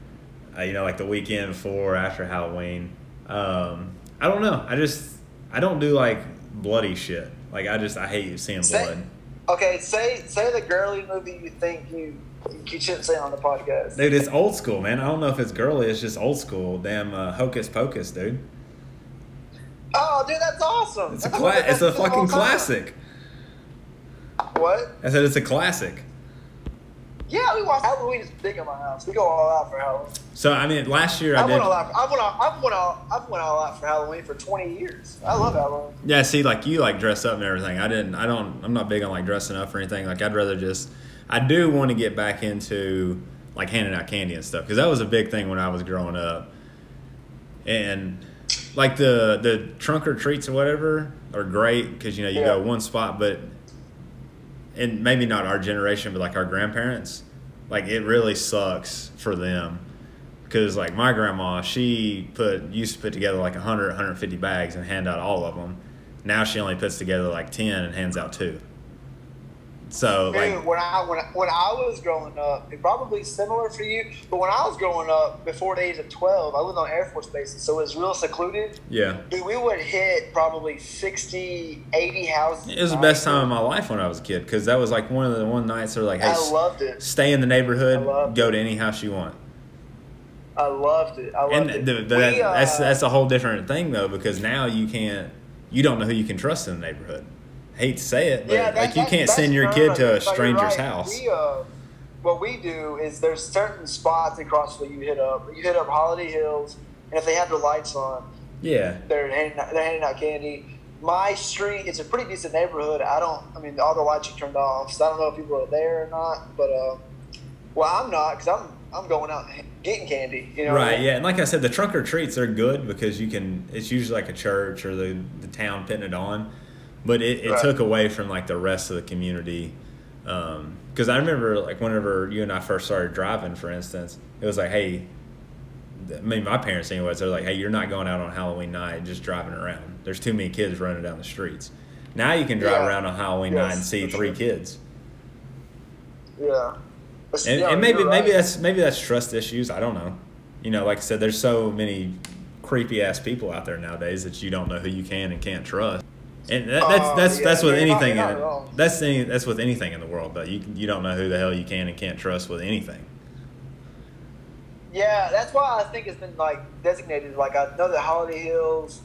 Uh, you know, like the weekend before or after Halloween. Um, I don't know. I just I don't do like bloody shit. Like I just I hate seeing Say- blood. Okay, say say the girly movie you think you you shouldn't say on the podcast. Dude, it's old school, man. I don't know if it's girly. It's just old school. Damn, uh, hocus pocus, dude. Oh, dude, that's awesome. It's a cla- It's a [laughs] fucking classic. What? I said it's a classic. Yeah, we watch Halloween is big in my house. We go all out for Halloween. So I mean, last year I I've did. went all out. I've went all. I've went all. I've went all out for Halloween for twenty years. I love Halloween. Yeah, see, like you like dress up and everything. I didn't. I don't. I'm not big on like dressing up or anything. Like I'd rather just. I do want to get back into like handing out candy and stuff because that was a big thing when I was growing up. And like the the trunk or treats or whatever are great because you know you Yeah. go one spot, but and maybe not our generation, but like our grandparents, like it really sucks for them. Because like my grandma she put used to put together like 100 150 bags and hand out all of them now she only puts together like 10 and hands out two so Dude, like when I when I, when I was growing up, it probably similar for you. But when I was growing up, before the age of twelve, I lived on Air Force bases, so it was real secluded. yeah Dude, we would hit probably 60, 80 houses. it was the best time of my life when i was a kid because that was like one of the one nights they're like hey I loved it. stay in the neighborhood go to any house you want I loved it. I loved and it. the, the, We, uh, that's that's a whole different thing though because now you can't you don't know who you can trust in the neighborhood. Hate to say it, but Yeah, that- like you that- can't send your kid to a stranger's right. house. We, uh, what we do is there's certain spots in Crossville you hit up. You hit up Holiday Hills, and if they have the lights on, Yeah, they're handing out, they're handing out candy. My street, it's a pretty decent neighborhood. I don't, I mean, all the lights are turned off, so I don't know if people are there or not. But uh, well, I'm not because I'm I'm going out getting candy. You know, right. Yeah, and like I said, the trunk or treats are good because you can. It's usually like a church or the the town putting it on, but it, it Right. took away from like the rest of the community. Um, because I remember like whenever you and I first started driving, for instance, it was like, hey. I mean, my parents, anyways, they're like, "Hey, you're not going out on Halloween night, just driving around. There's too many kids running down the streets." Now you can drive Yeah. around on Halloween Yes, night and see three sure. kids. Yeah. And, yeah, and maybe you're maybe that's maybe that's trust issues. I don't know. You know, like I said, there's so many creepy ass people out there nowadays that you don't know who you can and can't trust. And that, that's Oh, that's yeah, that's with not- anything. not in, that's any, that's with anything in the world. Though you you don't know who the hell you can and can't trust with anything. Yeah, that's why I think it's been like designated. Like I know that Holiday Hills,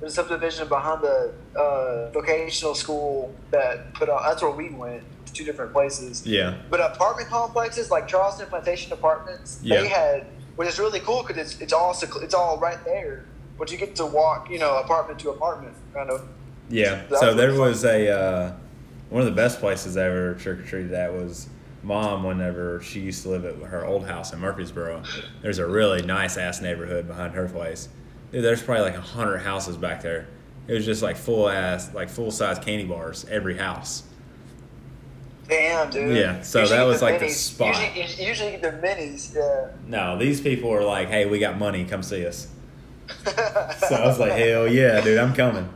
there's a subdivision behind the uh, vocational school that put on. That's where we went two different places. Yeah, But apartment complexes like Charleston Plantation Apartments, Yeah. they had, which is really cool because it's it's all it's all right there. But you get to walk, you know, apartment to apartment, kind of. Yeah. That's So there was a uh, one of the best places I ever trick or treated at was mom. Whenever she used to live at her old house in Murfreesboro, there's a really nice ass neighborhood behind her place. Dude, there's probably like a hundred houses back there. It was just like full ass, like full size candy bars every house. Damn, dude. Yeah, so Usually that was like the spot. Usually, usually the minis. Yeah. No, these people are like, hey, we got money, come see us. [laughs] So I was like, hell yeah, dude, I'm coming.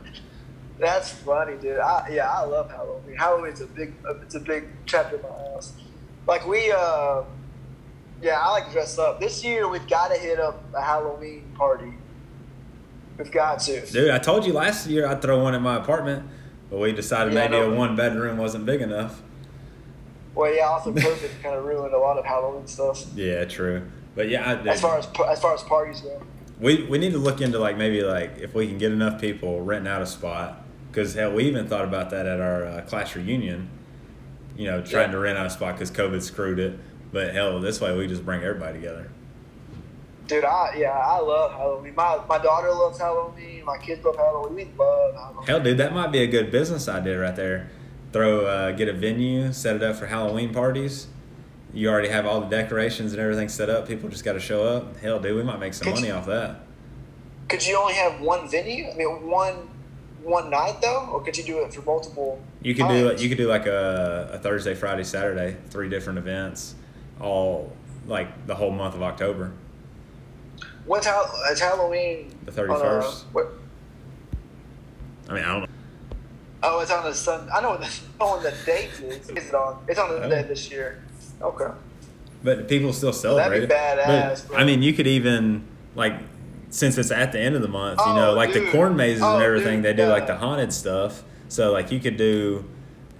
That's funny, dude. I, yeah, I love Halloween. Halloween's a big, it's a big chapter in my house. Like we, uh, yeah, I like to dress up. This year we've got to hit up a Halloween party. We've got to. Dude, I told you last year I'd throw one in my apartment, but we decided Yeah, maybe a one bedroom wasn't big enough. Well, yeah, also COVID kind of ruined a lot of Halloween stuff Yeah, true. But yeah, I, as far as as far as parties go. we we need to look into like maybe like if we can get enough people renting out a spot because hell, we even thought about that at our uh, class reunion. You know, trying Yeah. to rent out a spot because COVID screwed it. But hell, this way we just bring everybody together. Dude, I yeah, I love Halloween. My my daughter loves Halloween. My kids love Halloween. We love Halloween. Hell, dude, that might be a good business idea right there. Throw, uh, get a venue, set it up for Halloween parties. You already have all the decorations and everything set up. People just got to show up. Hell, dude, we might make some Could money you- off that. Could you only have one venue? I mean, one one night though, or could you do it for multiple? You could do it. You could do like a, a Thursday, Friday, Saturday, three different events, all like the whole month of October. When's Hall- it's Halloween? The 31st. I mean, I don't know. oh, it's on the sun. I know what the, [laughs] what the date is. Is it on? It's on the Oh. day this year. Okay. But people still celebrate That'd be badass, But. I mean, you could even like since it's at the end of the month, you know, Oh, like the corn mazes Oh, and everything. dude, they do like the haunted stuff. So like you could do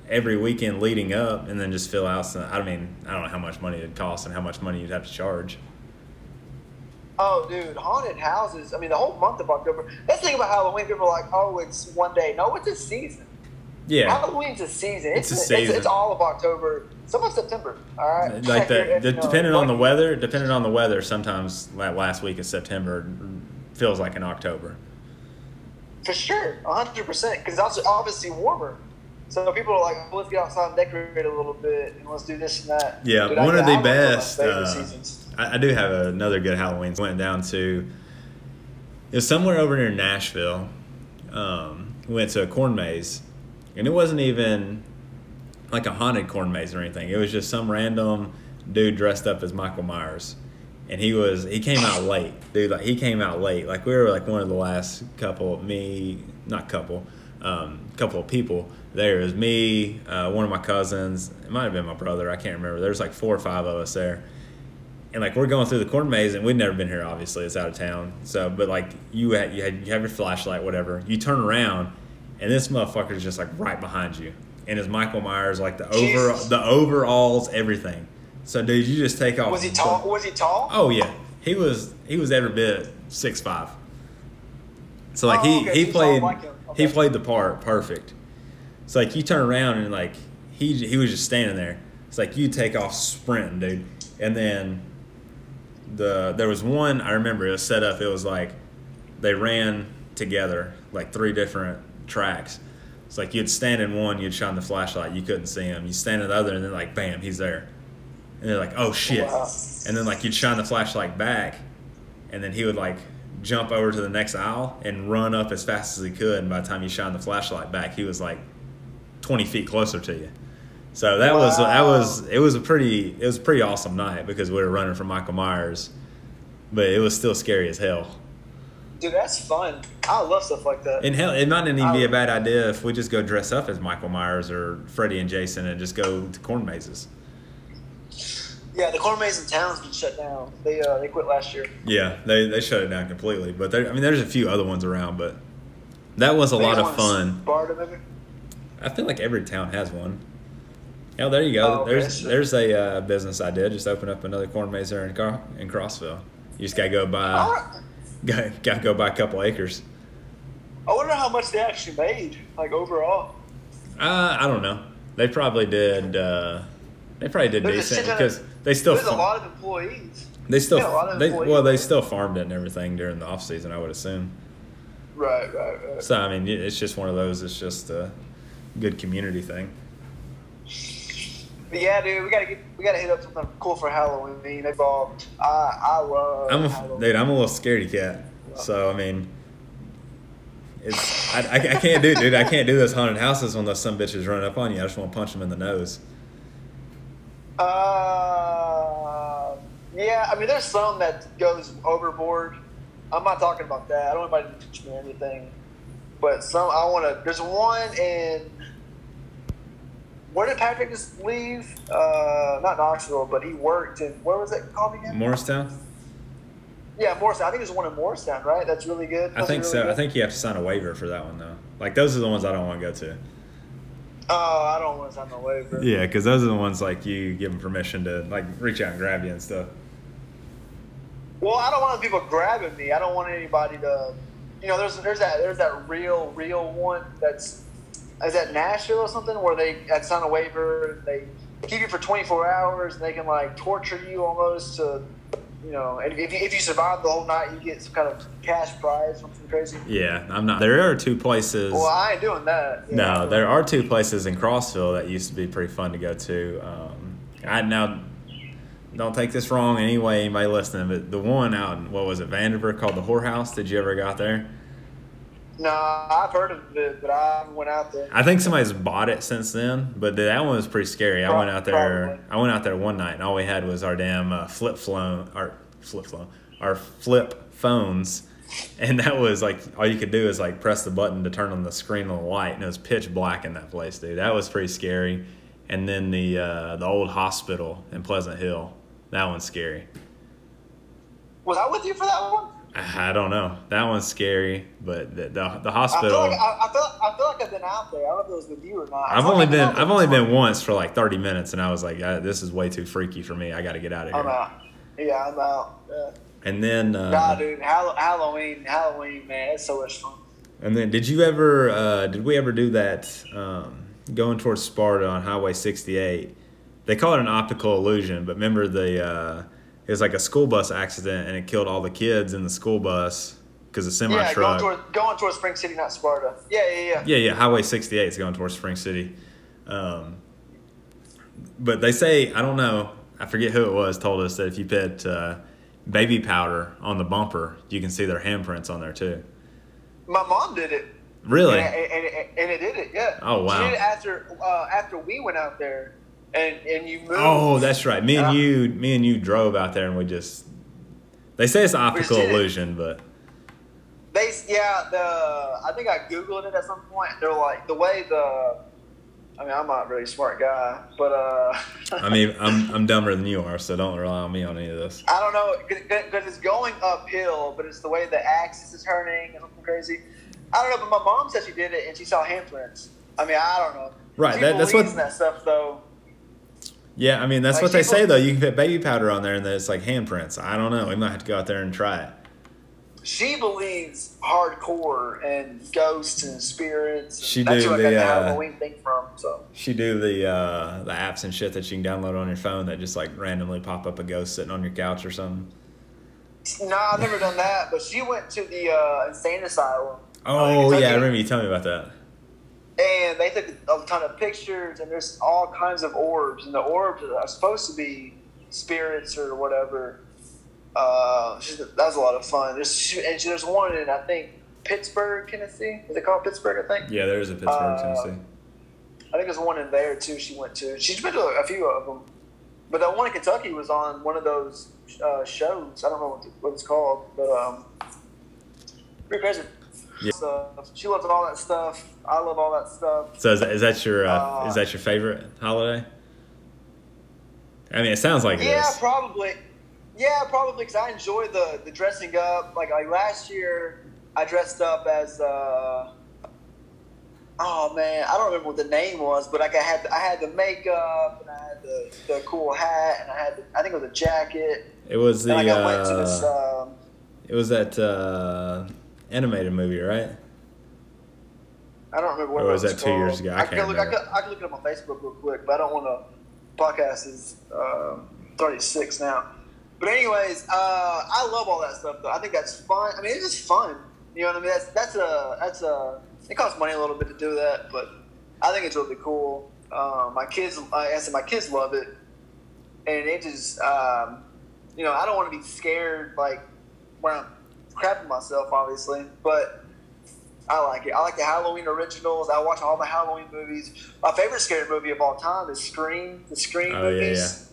every weekend leading up, and then just fill out. Some, I mean, I don't know how much money it'd cost and how much money you'd have to charge. Oh, dude, haunted houses. I mean, the whole month of October. That's the thing about Halloween. People are like, "Oh, it's one day." No, it's a season. Yeah, Halloween's a season. It's It's, a season. it's all of October. Some of September. All right. like the, [laughs] the depending on the weather, depending on the weather, sometimes that last week of September feels like in October. For sure, hundred percent. Because it's also obviously warmer. So people are like, well, "Let's get outside and decorate a little bit, and let's do this and that." Yeah, Dude, I- one of the one my best. Uh. I, I do have another good Halloween. Went down to it was somewhere over near Nashville. Um, we went to a corn maze, and it wasn't even like a haunted corn maze or anything. It was just some random dude dressed up as Michael Myers, and he was he came out late, dude. Like he came out late. Like we were like one of the last couple. Me, not couple, um, couple of people there. Was me, uh, one of my cousins. It might have been my brother. I can't remember. There was like four or five of us there and like we're going through the corn maze and we'd never been here obviously it's out of town so but like you had you had you have your flashlight whatever you turn around and this motherfucker's just like right behind you and it's michael myers like the over Jesus. the overalls everything so dude you just take off Was he tall? Was he tall? oh yeah he was he was every bit six five So like Oh, he okay, he so played like him. he played the part perfect. It's like you turn around and like he he was just standing there. It's like you take off sprinting, dude, and then the there was one I remember it was set up. It was like they ran together like three different tracks. It's like you'd stand in one, you'd shine the flashlight, you couldn't see him. You stand in the other, and then like bam, he's there, and they're like, oh shit, Wow. and then like you'd shine the flashlight back, and then he would like jump over to the next aisle and run up as fast as he could. And by the time you shine the flashlight back, he was like twenty feet closer to you. So that was that was it was a pretty it was a pretty awesome night because we were running from Michael Myers, but it was still scary as hell. Dude, that's fun. I love stuff like that. And hell, it might not even be a bad idea if we just go dress up as Michael Myers or Freddy and Jason and just go to corn mazes. Yeah, the corn maze in town's been shut down. They uh, they quit last year. Yeah, they they shut it down completely. But there, I mean, there's a few other ones around, but that was a lot of fun. Sparta. I feel like every town has one. Oh, there you go. Oh, okay. There's there's a uh, business idea. Just open up another corn maze there in, Car- in Crossville. You just gotta go buy I, [laughs] gotta, gotta go buy a couple acres. I wonder how much they actually made, like overall. Uh, I don't know. They probably did. Uh, they probably did decent because they still There's a lot of employees. they still yeah, a lot of they, well they still farmed it and everything during the off season. I would assume. Right, right, right. So I mean, it's just one of those. It's just a good community thing. But yeah, dude, we gotta get we gotta hit up something cool for Halloween. Involved. I I love. I'm a Halloween. dude. I'm a little scaredy cat. So I mean, it's I, I, I can't do dude. I can't do those haunted houses when those some bitches run up on you. I just want to punch them in the nose. Uh, yeah, I mean, there's some that goes overboard. I'm not talking about that. I don't want anybody to teach me anything. But some, I want to. There's one in. Where did Patrick just leave? Uh, not Knoxville, but he worked in. Where was it called again? Morristown. Yeah, Morristown. I think there's one in Morristown, right? That's really good. I think really so. I think you have to sign a waiver for that one though. Like those are the ones I don't want to go to. Oh, I don't want to sign the waiver. Yeah, because those are the ones like you give them permission to like reach out and grab you and stuff. Well, I don't want people grabbing me. I don't want anybody to, you know. There's there's that there's that real real one that's is that Nashville or something where they had sign a waiver. They keep you for 24 hours. And they can like torture you almost to, you know. And if you, if you survive the whole night, you get some kind of cash prize, something crazy. Yeah, I'm not. There are two places. Well, I ain't doing that. Yeah. No, there are two places in Crossville that used to be pretty fun to go to. Um, I now don't take this wrong anyway, anybody listening, but the one out in what was it, Vanderbilt called the Whorehouse. Did you ever got there? No, I've heard of it, but I went out there. I think somebody's bought it since then, but that one was pretty scary. I went out there. Probably. I went out there one night, and all we had was our damn uh, flip phone, our flip phone, our flip phones, and that was like all you could do is like press the button to turn on the screen on the light, and it was pitch black in that place, dude. That was pretty scary. And then the uh, the old hospital in Pleasant Hill, that one's scary. Was I with you for that one? I don't know. That one's scary, but the the, the I feel hospital. like I, I feel I feel like I've been out there. I don't know if it was with you or not. I've only like been I've only been once for like thirty minutes, and I was like, uh, "This is way too freaky for me. I got to get out of I'm here." out. Yeah, I'm out. Yeah. And then, uh, Nah, dude, Hall- Halloween, Halloween, man, it's so much fun. and then, did you ever? Uh, did we ever do that? Um, going towards Sparta on Highway sixty eight. They call it an optical illusion, but remember the uh, it was like a school bus accident, and it killed all the kids in the school bus because the semi yeah, truck. going toward going towards Spring City, not Sparta. Yeah, yeah, yeah. Yeah, yeah, Highway 68 is going towards Spring City. Um, but they say, I don't know, I forget who it was, told us that if you put uh, baby powder on the bumper, you can see their handprints on there too. My mom did it. Really? And, and, and, and it did it. Yeah. Oh, wow. She did it after uh, after we went out there, and and you moved. Oh, that's right. Me and you, me and you drove out there, and we just. They say it's an optical illusion, but They yeah the I think I googled it at some point. They're like the way the. I mean, I'm not a really smart guy, but uh. I mean, [laughs] I'm I'm dumber than you are, so don't rely on me on any of this. I don't know because it's going uphill, but it's the way the axis is turning and something crazy. I don't know, but my mom said she did it and she saw handprints. I mean, I don't Yeah, I mean that's Like what they say though. You can put baby powder on there, and then it's like handprints. I don't know. We might have to go out there and try it. she believes hardcore and ghosts and spirits. And She that's do I the, got uh, Halloween thing from. So She do the uh, the apps and shit that you can download on your phone that just like randomly pop up a ghost sitting on your couch or something. no, I've never done that. But she went to the uh, insane asylum. [laughs] Oh in yeah, I remember you telling me about that. And they took a ton of pictures, and there's all kinds of orbs, and the orbs are supposed to be spirits or whatever. Uh, that was a lot of fun. There's and there's one in I think Pittsburgh, Tennessee. Is it called Pittsburgh? I think. Yeah, there is a Pittsburgh, Uh, Tennessee. I think there's one in there too. She went to. She's been to a few of them, but that one in Kentucky was on one of those uh, shows. I don't know what, the, what it's called, but um, pretty crazy. Yeah. So she loves all that stuff. I love all that stuff. So is that, is that your uh, uh, is that your favorite holiday? I mean, it sounds like Yeah, is. probably. Yeah, probably because I enjoy the the dressing up. Like like last year, I dressed up as. Uh, oh man, I don't remember what the name was, but like I had I had the makeup and I had the, the cool hat and I had the, I think it was a jacket. It was the and like I went to this. uh, Um, it was that uh, animated movie, right? I don't remember what Or it was that two years ago? I I, can't look. I could, I could look it up on Facebook real quick, but I don't want to. Podcast is um, thirty six now. But anyways, uh, I love all that stuff. Though I think that's fun. I mean, it's just fun. You know what I mean? That's that's a that's a. It costs money a little bit to do that, but I think it's really cool. Um, my kids, I said, my kids love it, and it just, um, you know, I don't want to be scared like when I'm crapping myself, obviously, but I like it. I like the Halloween originals. I watch all the Halloween movies. My favorite scary movie of all time is Scream. The Scream Oh, yeah, movies.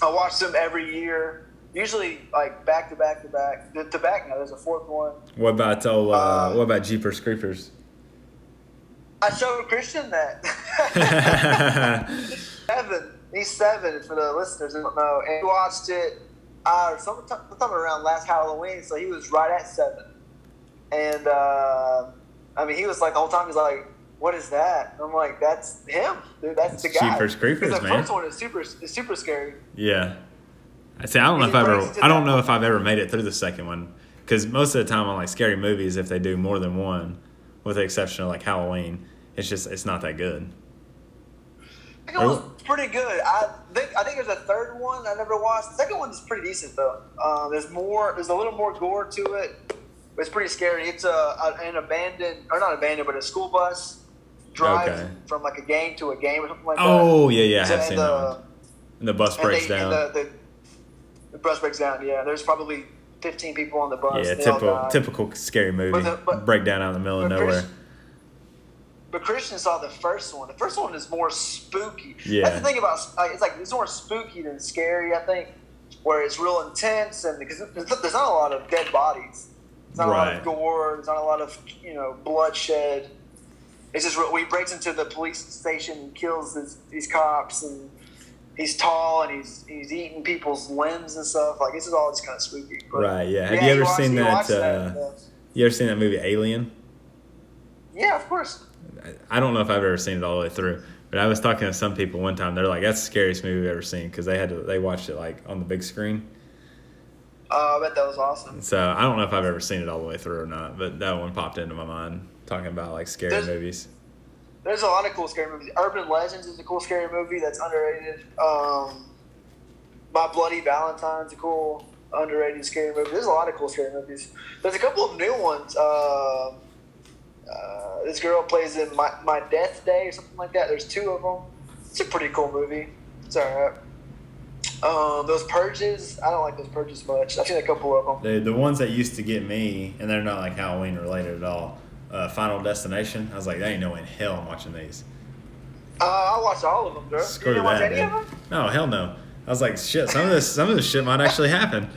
I watch them every year. Usually, like back to back to back. To to back now, there's a fourth one. What about oh, uh, Uh, what about Jeepers Creepers? I showed Christian that. [laughs] [laughs] seven. He's seven for the listeners who don't know. And he watched it uh, sometime, sometime around last Halloween, so he was right at seven. And uh, I mean, he was like the whole time. He's like, "What is that?" And I'm like, "That's him, dude. That's the guy." Jeepers Creepers, the man. first one is super, is super scary. Yeah. I say I don't know if I ever I don't know if I've ever made it through the second one because most of the time on like scary movies, if they do more than one, with the exception of like Halloween, it's just it's not that good. I think it was pretty good. I think I think there's a third one I never watched. The second one's pretty decent though. Um, there's more. There's a little more gore to it. But it's pretty scary. It's a, a an abandoned or not abandoned, but a school bus drives Okay. from like a game to a game or something like that. Oh yeah, yeah, I So, have and seen the, that one. And the bus breaks they- down. And the, the, the bus breaks down. Yeah, there's probably 15 people on the bus. yeah, typical typical scary movie. the- but- breakdown out in the middle of but nowhere. But Christian saw the first one. The first one is more spooky. Yeah. That's the thing about like, it's like it's more spooky than scary. I think, where it's real intense and because there's not a lot of dead bodies. There's not a lot of gore. There's not a lot of you know bloodshed. It's just real, he breaks into the police station and kills this, these cops and he's tall and he's he's eating people's limbs and stuff. Like this is all just kind of spooky. But, Right, yeah. Have you ever watched- seen that, uh, uh, You ever seen that movie Alien? yeah, of course. I- don't know if I've ever seen it all the way through, but I was talking to some people one time. They're like, "That's the scariest movie I've ever seen" because they had to they watched it like on the big screen. Oh, I bet that was awesome. So I don't know if I've ever seen it all the way through or not, but that one popped into my mind talking about like scary There's- movies. There's a lot of cool scary movies. Urban Legends is a cool scary movie that's underrated. Um, My Bloody Valentine's a cool underrated scary movie. There's a lot of cool scary movies. There's a couple of new ones. Uh, uh, this girl plays in My, My Death Day or something like that. There's two of them. It's a pretty cool movie. It's alright. Um, those purges, I don't like those purges much. I've seen a couple of them. The the ones that used to get me, and they're not like Halloween related at all. Uh, Final Destination. I was like, "There ain't no way in hell I'm watching these." Uh, I watched all of them, bro. Screw you that, any dude. of them? No, hell no. I was like, "Shit, some of this some of this shit might actually happen."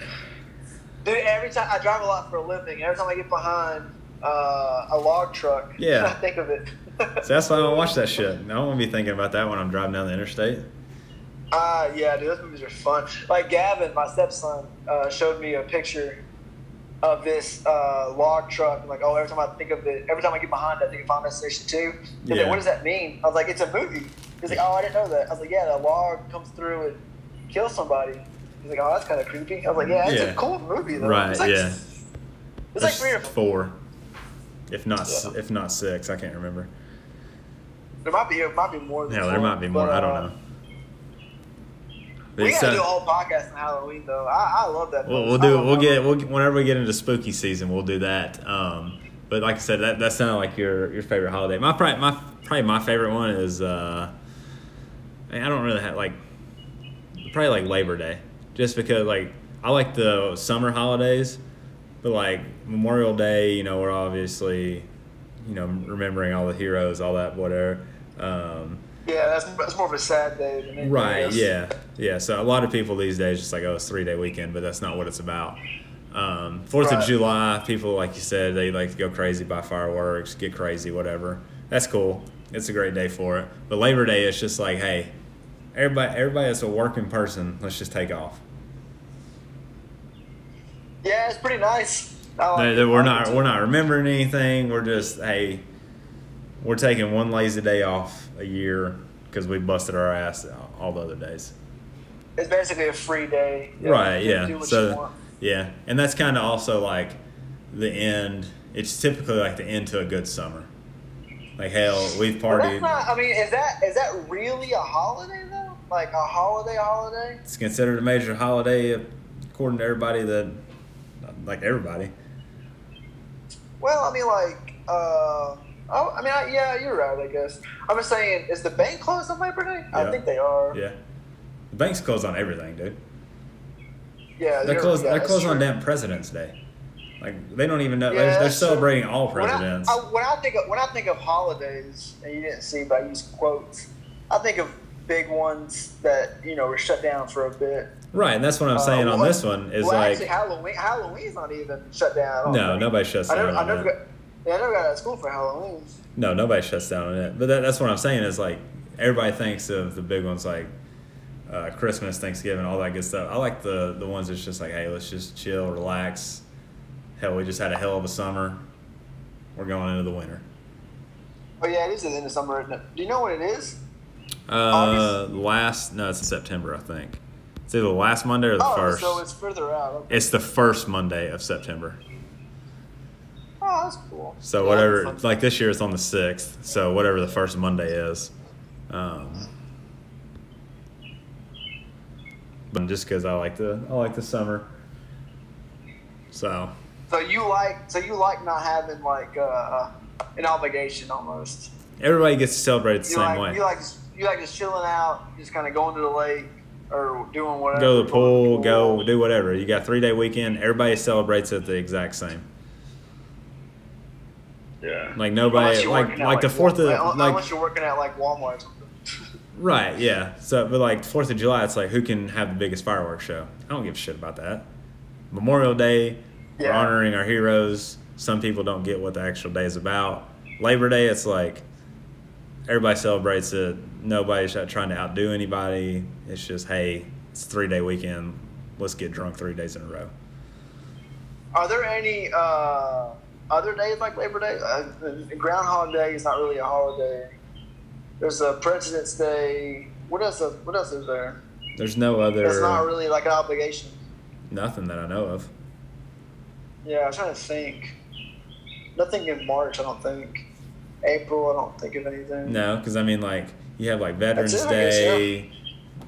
Dude, every time I drive a lot for a living, every time I get behind uh, a log truck, [laughs] Yeah. I think of it. [laughs] So that's why I don't watch that shit. I don't want to be thinking about that when I'm driving down the interstate. Ah, yeah, dude, those movies are fun. Like Gavin, my stepson, uh, showed me a picture of this uh, log truck. I'm like, oh, every time I think of it, every time I get behind it, I think of Final Destination 2. He's Yeah. like, what does that mean? I was like, it's a movie. He's like, oh, I didn't know that. I was like, yeah, the log comes through and kills somebody. He's like, oh, that's kind of creepy. I was like, yeah, it's Yeah. a cool movie, though. Right, It's like yeah. It's like three or four, if not Yeah. if not six. I can't remember. There might be it might be more. Than Yeah, there might be more. but, I don't uh, know. But We gotta do a whole podcast on Halloween though. I, I love that. We'll, we'll do. We'll get. We'll whenever we get into spooky season, we'll do that. Um, but like I said, that that sounded like your your favorite holiday. My probably my probably my favorite one is. Uh, I mean, I don't really have like probably like Labor Day, just because like I like the summer holidays, but like Memorial Day, you know, we're obviously, you know, remembering all the heroes, all that whatever. Um, Yeah, that's, that's more of a sad day than anything Right. else. Yeah. Yeah. So a lot of people these days just like, oh, it's three day weekend, but that's not what it's about. Um, Fourth of July, people like you said, they like to go crazy, buy fireworks, get crazy, whatever. That's cool. It's a great day for it. But Labor Day, it's just like, hey, everybody, everybody that's a working person, let's just take off. Yeah, it's pretty nice. Like we're not, we're not remembering anything. We're just, hey, we're taking one lazy day off a year because we busted our ass all the other days. It's basically a free day. You Right, yeah. Do what you So, yeah. And that's kind of also like the end. It's typically like the end to a good summer. Like, hell, we've partied. not. I mean, is that is that really a holiday though? Like a holiday holiday? It's considered a major holiday according to everybody that, like everybody. Well, I mean, like, uh, oh, I mean, I, yeah, you're right. I guess I'm just saying, is the bank closed on Labor Day? I think they are. Yeah. The bank's closed on everything, dude. Yeah, They're closed, yeah, they're closed on damn President's Day. Like, they don't even know. Yeah, they're they're true. celebrating all When I- presidents. I, when I think of when I think of holidays, and you didn't see, but I use quotes. I think of big ones that you know were shut down for a bit. Right. And that's what I'm saying Uh, on this one is well, like, actually, Halloween. Halloween's not even shut down. No, think. nobody shuts I down never, I never that. got. Yeah, I never got out of school for Halloween. No, nobody shuts down on it. But that, that's what I'm saying is like everybody thinks of the big ones like uh, Christmas, Thanksgiving, all that good stuff. I like the the ones that's just like, hey, let's just chill, relax. Hell, we just had a hell of a summer. We're going into the winter. Oh yeah, it is the end of summer. Do you know what it is? Uh, last no, it's in September, I think. It's either the last Monday or the oh, first. so it's further out. Okay. It's the first Monday of September. Oh, that's cool. So Yeah, whatever, like this year, it's on the sixth. So whatever the first Monday is, um, but just because I like the I like the summer. So So you like so you like not having like uh, an obligation almost. everybody gets to celebrate the You same like way. you like you like just chilling out, just kind of going to the lake or doing whatever. go to the going pool, go do whatever. You got three day weekend. Everybody celebrates it the exact same. Yeah. Like nobody you're like working like the Fourth of Wal- like unless you're working at like Walmart. [laughs] Right, yeah. So, but like Fourth of July, it's like who can have the biggest fireworks show? I don't give a shit about that. Memorial Day, we're honoring our heroes. Some people don't get what the actual day is about. Labor Day, it's like everybody celebrates it. Nobody's trying to outdo anybody. It's just hey, it's three day weekend. Let's get drunk three days in a row. Are there any uh, other days like Labor Day? Uh, Groundhog Day is not really a holiday. There's a President's Day. What else? What else is there? There's no other. It's not really like an obligation. nothing that I know of. Yeah, I'm trying to think. Nothing in March, I don't think. April, I don't think of anything. No, because I mean, like you have like Veterans it, I guess, yeah. Day,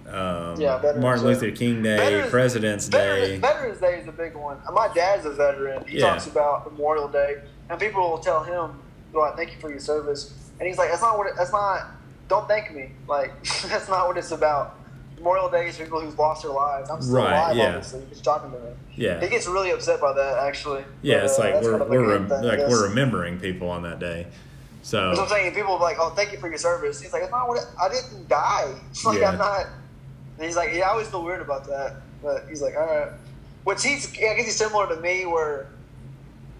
um, Yeah, Veterans Martin Day. Luther King Day, Veterans- President's Veterans, Day. Veterans Day is a big one. My dad's a veteran. He Yeah. talks about Memorial Day, and people will tell him, "Well, thank you for your service," and he's like, "That's not what. It, that's not. Don't thank me. Like [laughs] that's not what it's about." Memorial Day is for people who've lost their lives. I'm still Right, alive, yeah. obviously. Just talking to him. Yeah, He gets really upset by that, actually. yeah. But, It's uh, like we're we're rem- thing, like we're remembering people on that day. So That's what I'm saying. People are like, "Oh, thank you for your service." He's like, "It's not what I didn't die. [laughs] Like Yeah. I'm not." And he's like, "Yeah, I always feel weird about that." But he's like, "All right." Which he's, I guess he's similar to me, where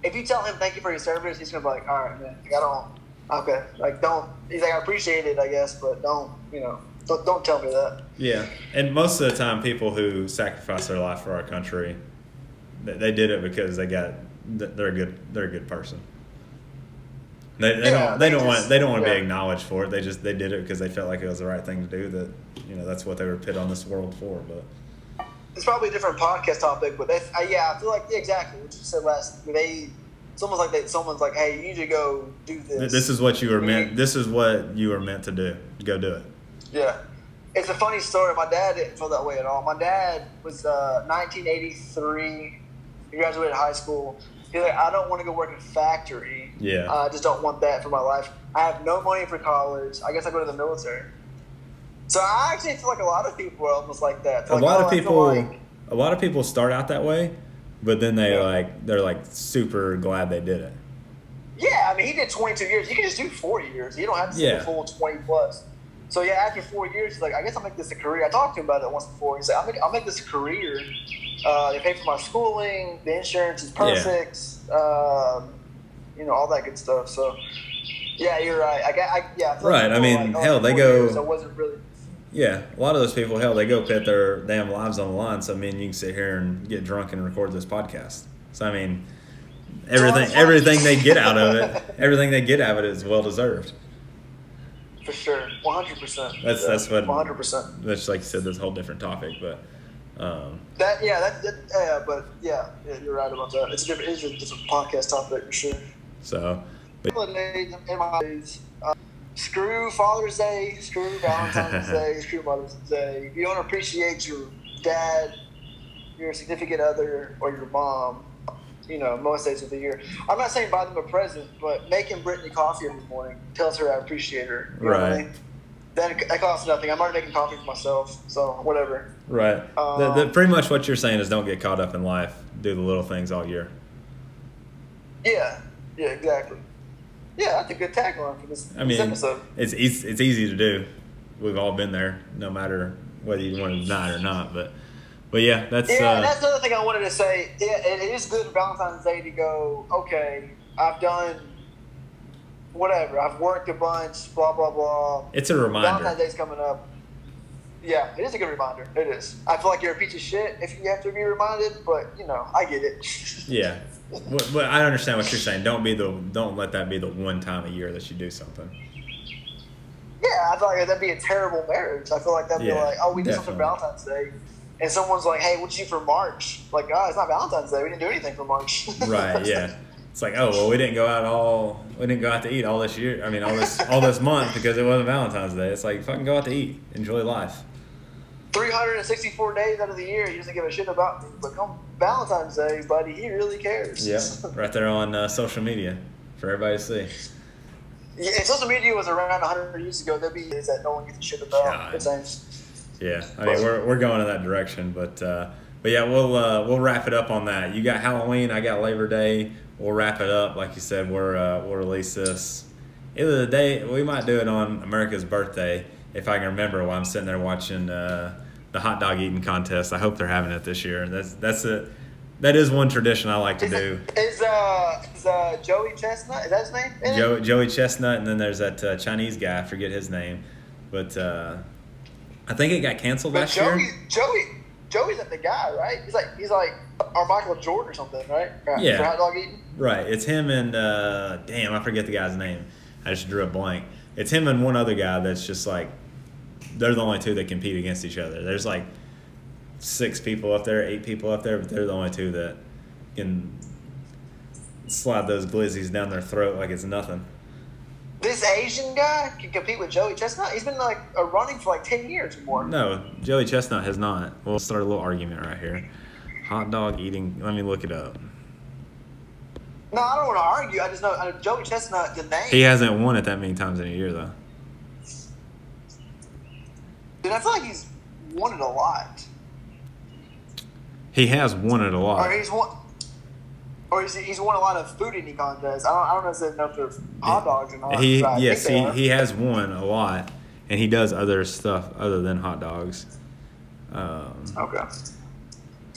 if you tell him thank you for your service, he's gonna be like, "All right, man, like, I don't, okay, like don't." He's like, "I appreciate it, I guess, but don't, you know, don't, don't tell me that." yeah, and most of the time, people who sacrifice their life for our country, they, they did it because they got they're a good they're a good person. They, they Yeah, don't they they don't want they don't want to yeah. be acknowledged for it. They just they did it because they felt like it was the right thing to do. That you know that's what they were put on this world for. But it's probably a different podcast topic, but uh, yeah, I feel like yeah, exactly what you said last. They, it's almost like they, someone's like, "Hey, you need to go do this." This is what you were meant. This is what you were meant to do. Go do it. Yeah, it's a funny story. My dad didn't feel that way at all. My dad was uh, 1983. He graduated high school. He's like, I don't want to go work in a factory. Yeah. I just don't want that for my life. I have no money for college. I guess I go to the military. So I actually feel like a lot of people are almost like that. A Like, lot oh, of people. like- A lot of people start out that way, but then they Yeah. like they're like super glad they did it. Yeah, I mean, he did 22 years. You can just do 40 years. You don't have to do Yeah. the full 20 plus. So yeah, after four years, he's like, I guess I'll make this a career. I talked to him about it once before. He's like, I'll make, I'll make this a career. Uh, they pay for my schooling. The insurance is perfect. Um, you know, all that good stuff. So yeah, you're right. I got, I, yeah. I Right, I mean, like, oh, hell, they go- years, I wasn't really. Yeah, a lot of those people, hell, they go put their damn lives on the line. So I mean, you can sit here and get drunk and record this podcast. So I mean, everything, everything they get out of it, everything they get out of it is well deserved. For sure, 100. percent That's- that's what- 100. percent That's like you said, this whole different topic, but um, That yeah, that, that yeah, but yeah, yeah, you're right about that. It's a different, it's a different podcast topic for sure. so holidays in my days. Uh, screw Father's Day, screw Valentine's [laughs] Day, screw Mother's Day. If you don't appreciate your dad, your significant other, or your mom, you know, most days of the year. I'm not saying buy them a present, but making Brittany coffee every morning tells her I appreciate her. What I Right. mean? That, that costs nothing. I'm already making coffee for myself, so whatever. right, the, the, Um, pretty much what you're saying is don't get caught up in life. Do the little things all year. Yeah, yeah, exactly. Yeah, that's a good tagline for this, I this mean, episode. it's it's it's easy to do. We've all been there, no matter whether you want to deny it or not. But but yeah, that's Yeah, uh, and that's another thing I wanted to say. Yeah, it is good for Valentine's Day to go. Okay, I've done whatever. I've worked a bunch. Blah blah blah. it's a reminder. Valentine's. Day's coming up. Yeah, it is a good reminder. It is. I feel like you're a piece of shit if you have to be reminded, but you know, I get it. [laughs] Yeah, but, but I understand what you're saying. Don't be the don't let that be the one time a year that you do something. Yeah, I feel like that'd be a terrible marriage. I feel like that'd Yeah, be like, oh, we did something for. Valentine's Day, and someone's like, hey, what'd you do for March? Like, oh, it's not Valentine's Day. We didn't do anything for March. Right? [laughs] Yeah. It's like oh well we didn't go out all we didn't go out to eat all this year. I mean all this all this month because it wasn't Valentine's Day. It's like fucking go out to eat, enjoy life. 364 days out of the year, he doesn't give a shit about me. But come Valentine's Day, buddy, he really cares. Yeah, right there on uh, social media for everybody to see. Yeah, if social media was around 100 years ago, there'd be days that no one gives a shit about. God. It's. Yeah, I mean we're, we're going in that direction, but uh, but yeah, we'll uh, we'll wrap it up on that. You got Halloween, I got Labor Day. We'll wrap it up, like you said. We're uh, we'll release this either the day we might do it on America's birthday if I can remember while I'm sitting there watching uh, the hot dog eating contest. I hope they're having it this year. That's that's it. That is one tradition I like to do. Is uh is uh Joey Chestnut? Is that his name? in it? Joe, Joey Chestnut, and then there's that uh, Chinese guy. I forget his name, but uh, I think it got canceled But last Joey, year. Joey, Joey, Joey's not the guy, right? He's like he's like our Michael Jordan or something, right? Right, Yeah. For hot dog eating. Right. It's him and uh, damn, I forget the guy's name. I just drew a blank. It's him and one other guy that's just like they're the only two that compete against each other. There's like six people up there, eight people up there, but they're the only two that can slide those glizzies down their throat like it's nothing. This Asian guy can compete with Joey Chestnut. He's been like running for like 10 years or more. No, Joey Chestnut has not. We'll start a little argument right here. Hot dog eating. Let me look it up. No, I don't want to argue. I just know uh, Joey Chestnut, the name. He hasn't won it that many times in a year though. Dude, I feel like he's won it a lot. He has won it a lot. Or he's won. Or he's, he's won a lot of food eating contests. I don't, I don't know if they're hot dogs or not. He but I think yes, he, he has won a lot, and he does other stuff other than hot dogs. Um, Okay.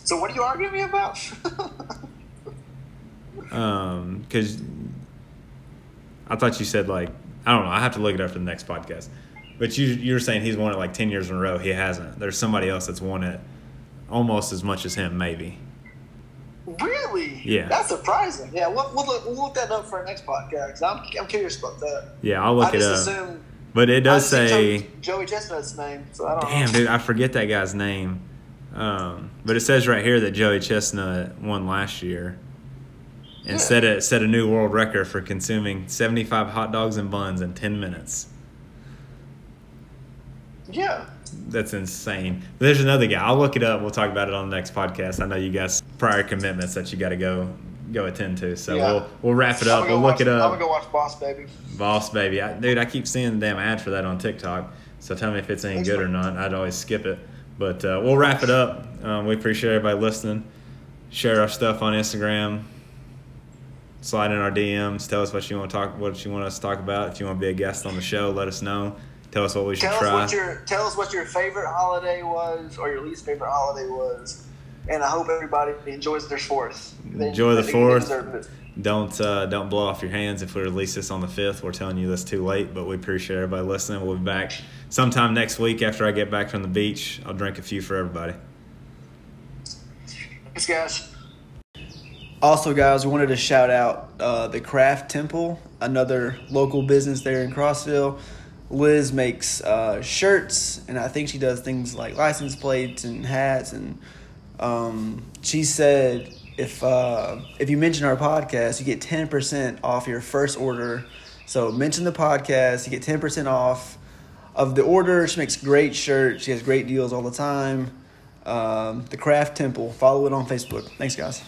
So what are you arguing me about? [laughs] um, because I thought you said like I don't know. I have to look it up for the next podcast. But you you're saying he's won it like ten years in a row. He hasn't. There's somebody else that's won it almost as much as him, maybe. Yeah. That's surprising. Yeah, we'll, we'll, look, we'll look that up for our next podcast. I'm, I'm curious about that. Yeah, I'll look I it up. assumed. But it does say, Joey, Joey Chestnut's name. So I don't damn, know. dude, I forget that guy's name. Um, but it says right here that Joey Chestnut won last year and Yeah. set a set a new world record for consuming 75 hot dogs and buns in 10 minutes. Yeah. That's insane. There's another guy. I'll look it up. We'll talk about it on the next podcast. I know you guys prior commitments that you got to go go attend to. So Yeah. we'll we'll wrap it up. We'll look watch, it I'm up. gonna go watch Boss Baby. Boss baby, I, dude, I keep seeing the damn ad for that on TikTok. So tell me if it's any Thanks good or not. I'd always skip it. But uh, we'll wrap it up. Um, we appreciate everybody listening. Share our stuff on Instagram. Slide in our DMs. Tell us what you want to talk. What you want us to talk about. If you want to be a guest on the show, let us know. Tell us what we should Tell us try. what your tell us what your favorite holiday was or your least favorite holiday was. And I hope everybody enjoys their fourth. They- Enjoy the they- they fourth. Don't uh, don't blow off your hands if we release this on the fifth. We're telling you this too late, but we appreciate everybody listening. We'll be back sometime next week after I get back from the beach. I'll drink a few for everybody. Thanks, guys. Also, guys, we wanted to shout out uh, the Craft Temple, another local business there in Crossville. Liz makes uh, shirts, and I think she does things like license plates and hats. And um, she said if uh, if you mention our podcast, you get ten percent off your first order. So mention the podcast, you get ten percent off of the order. She makes great shirts. She has great deals all the time. Um, the Craft Temple. Follow it on Facebook. Thanks, guys.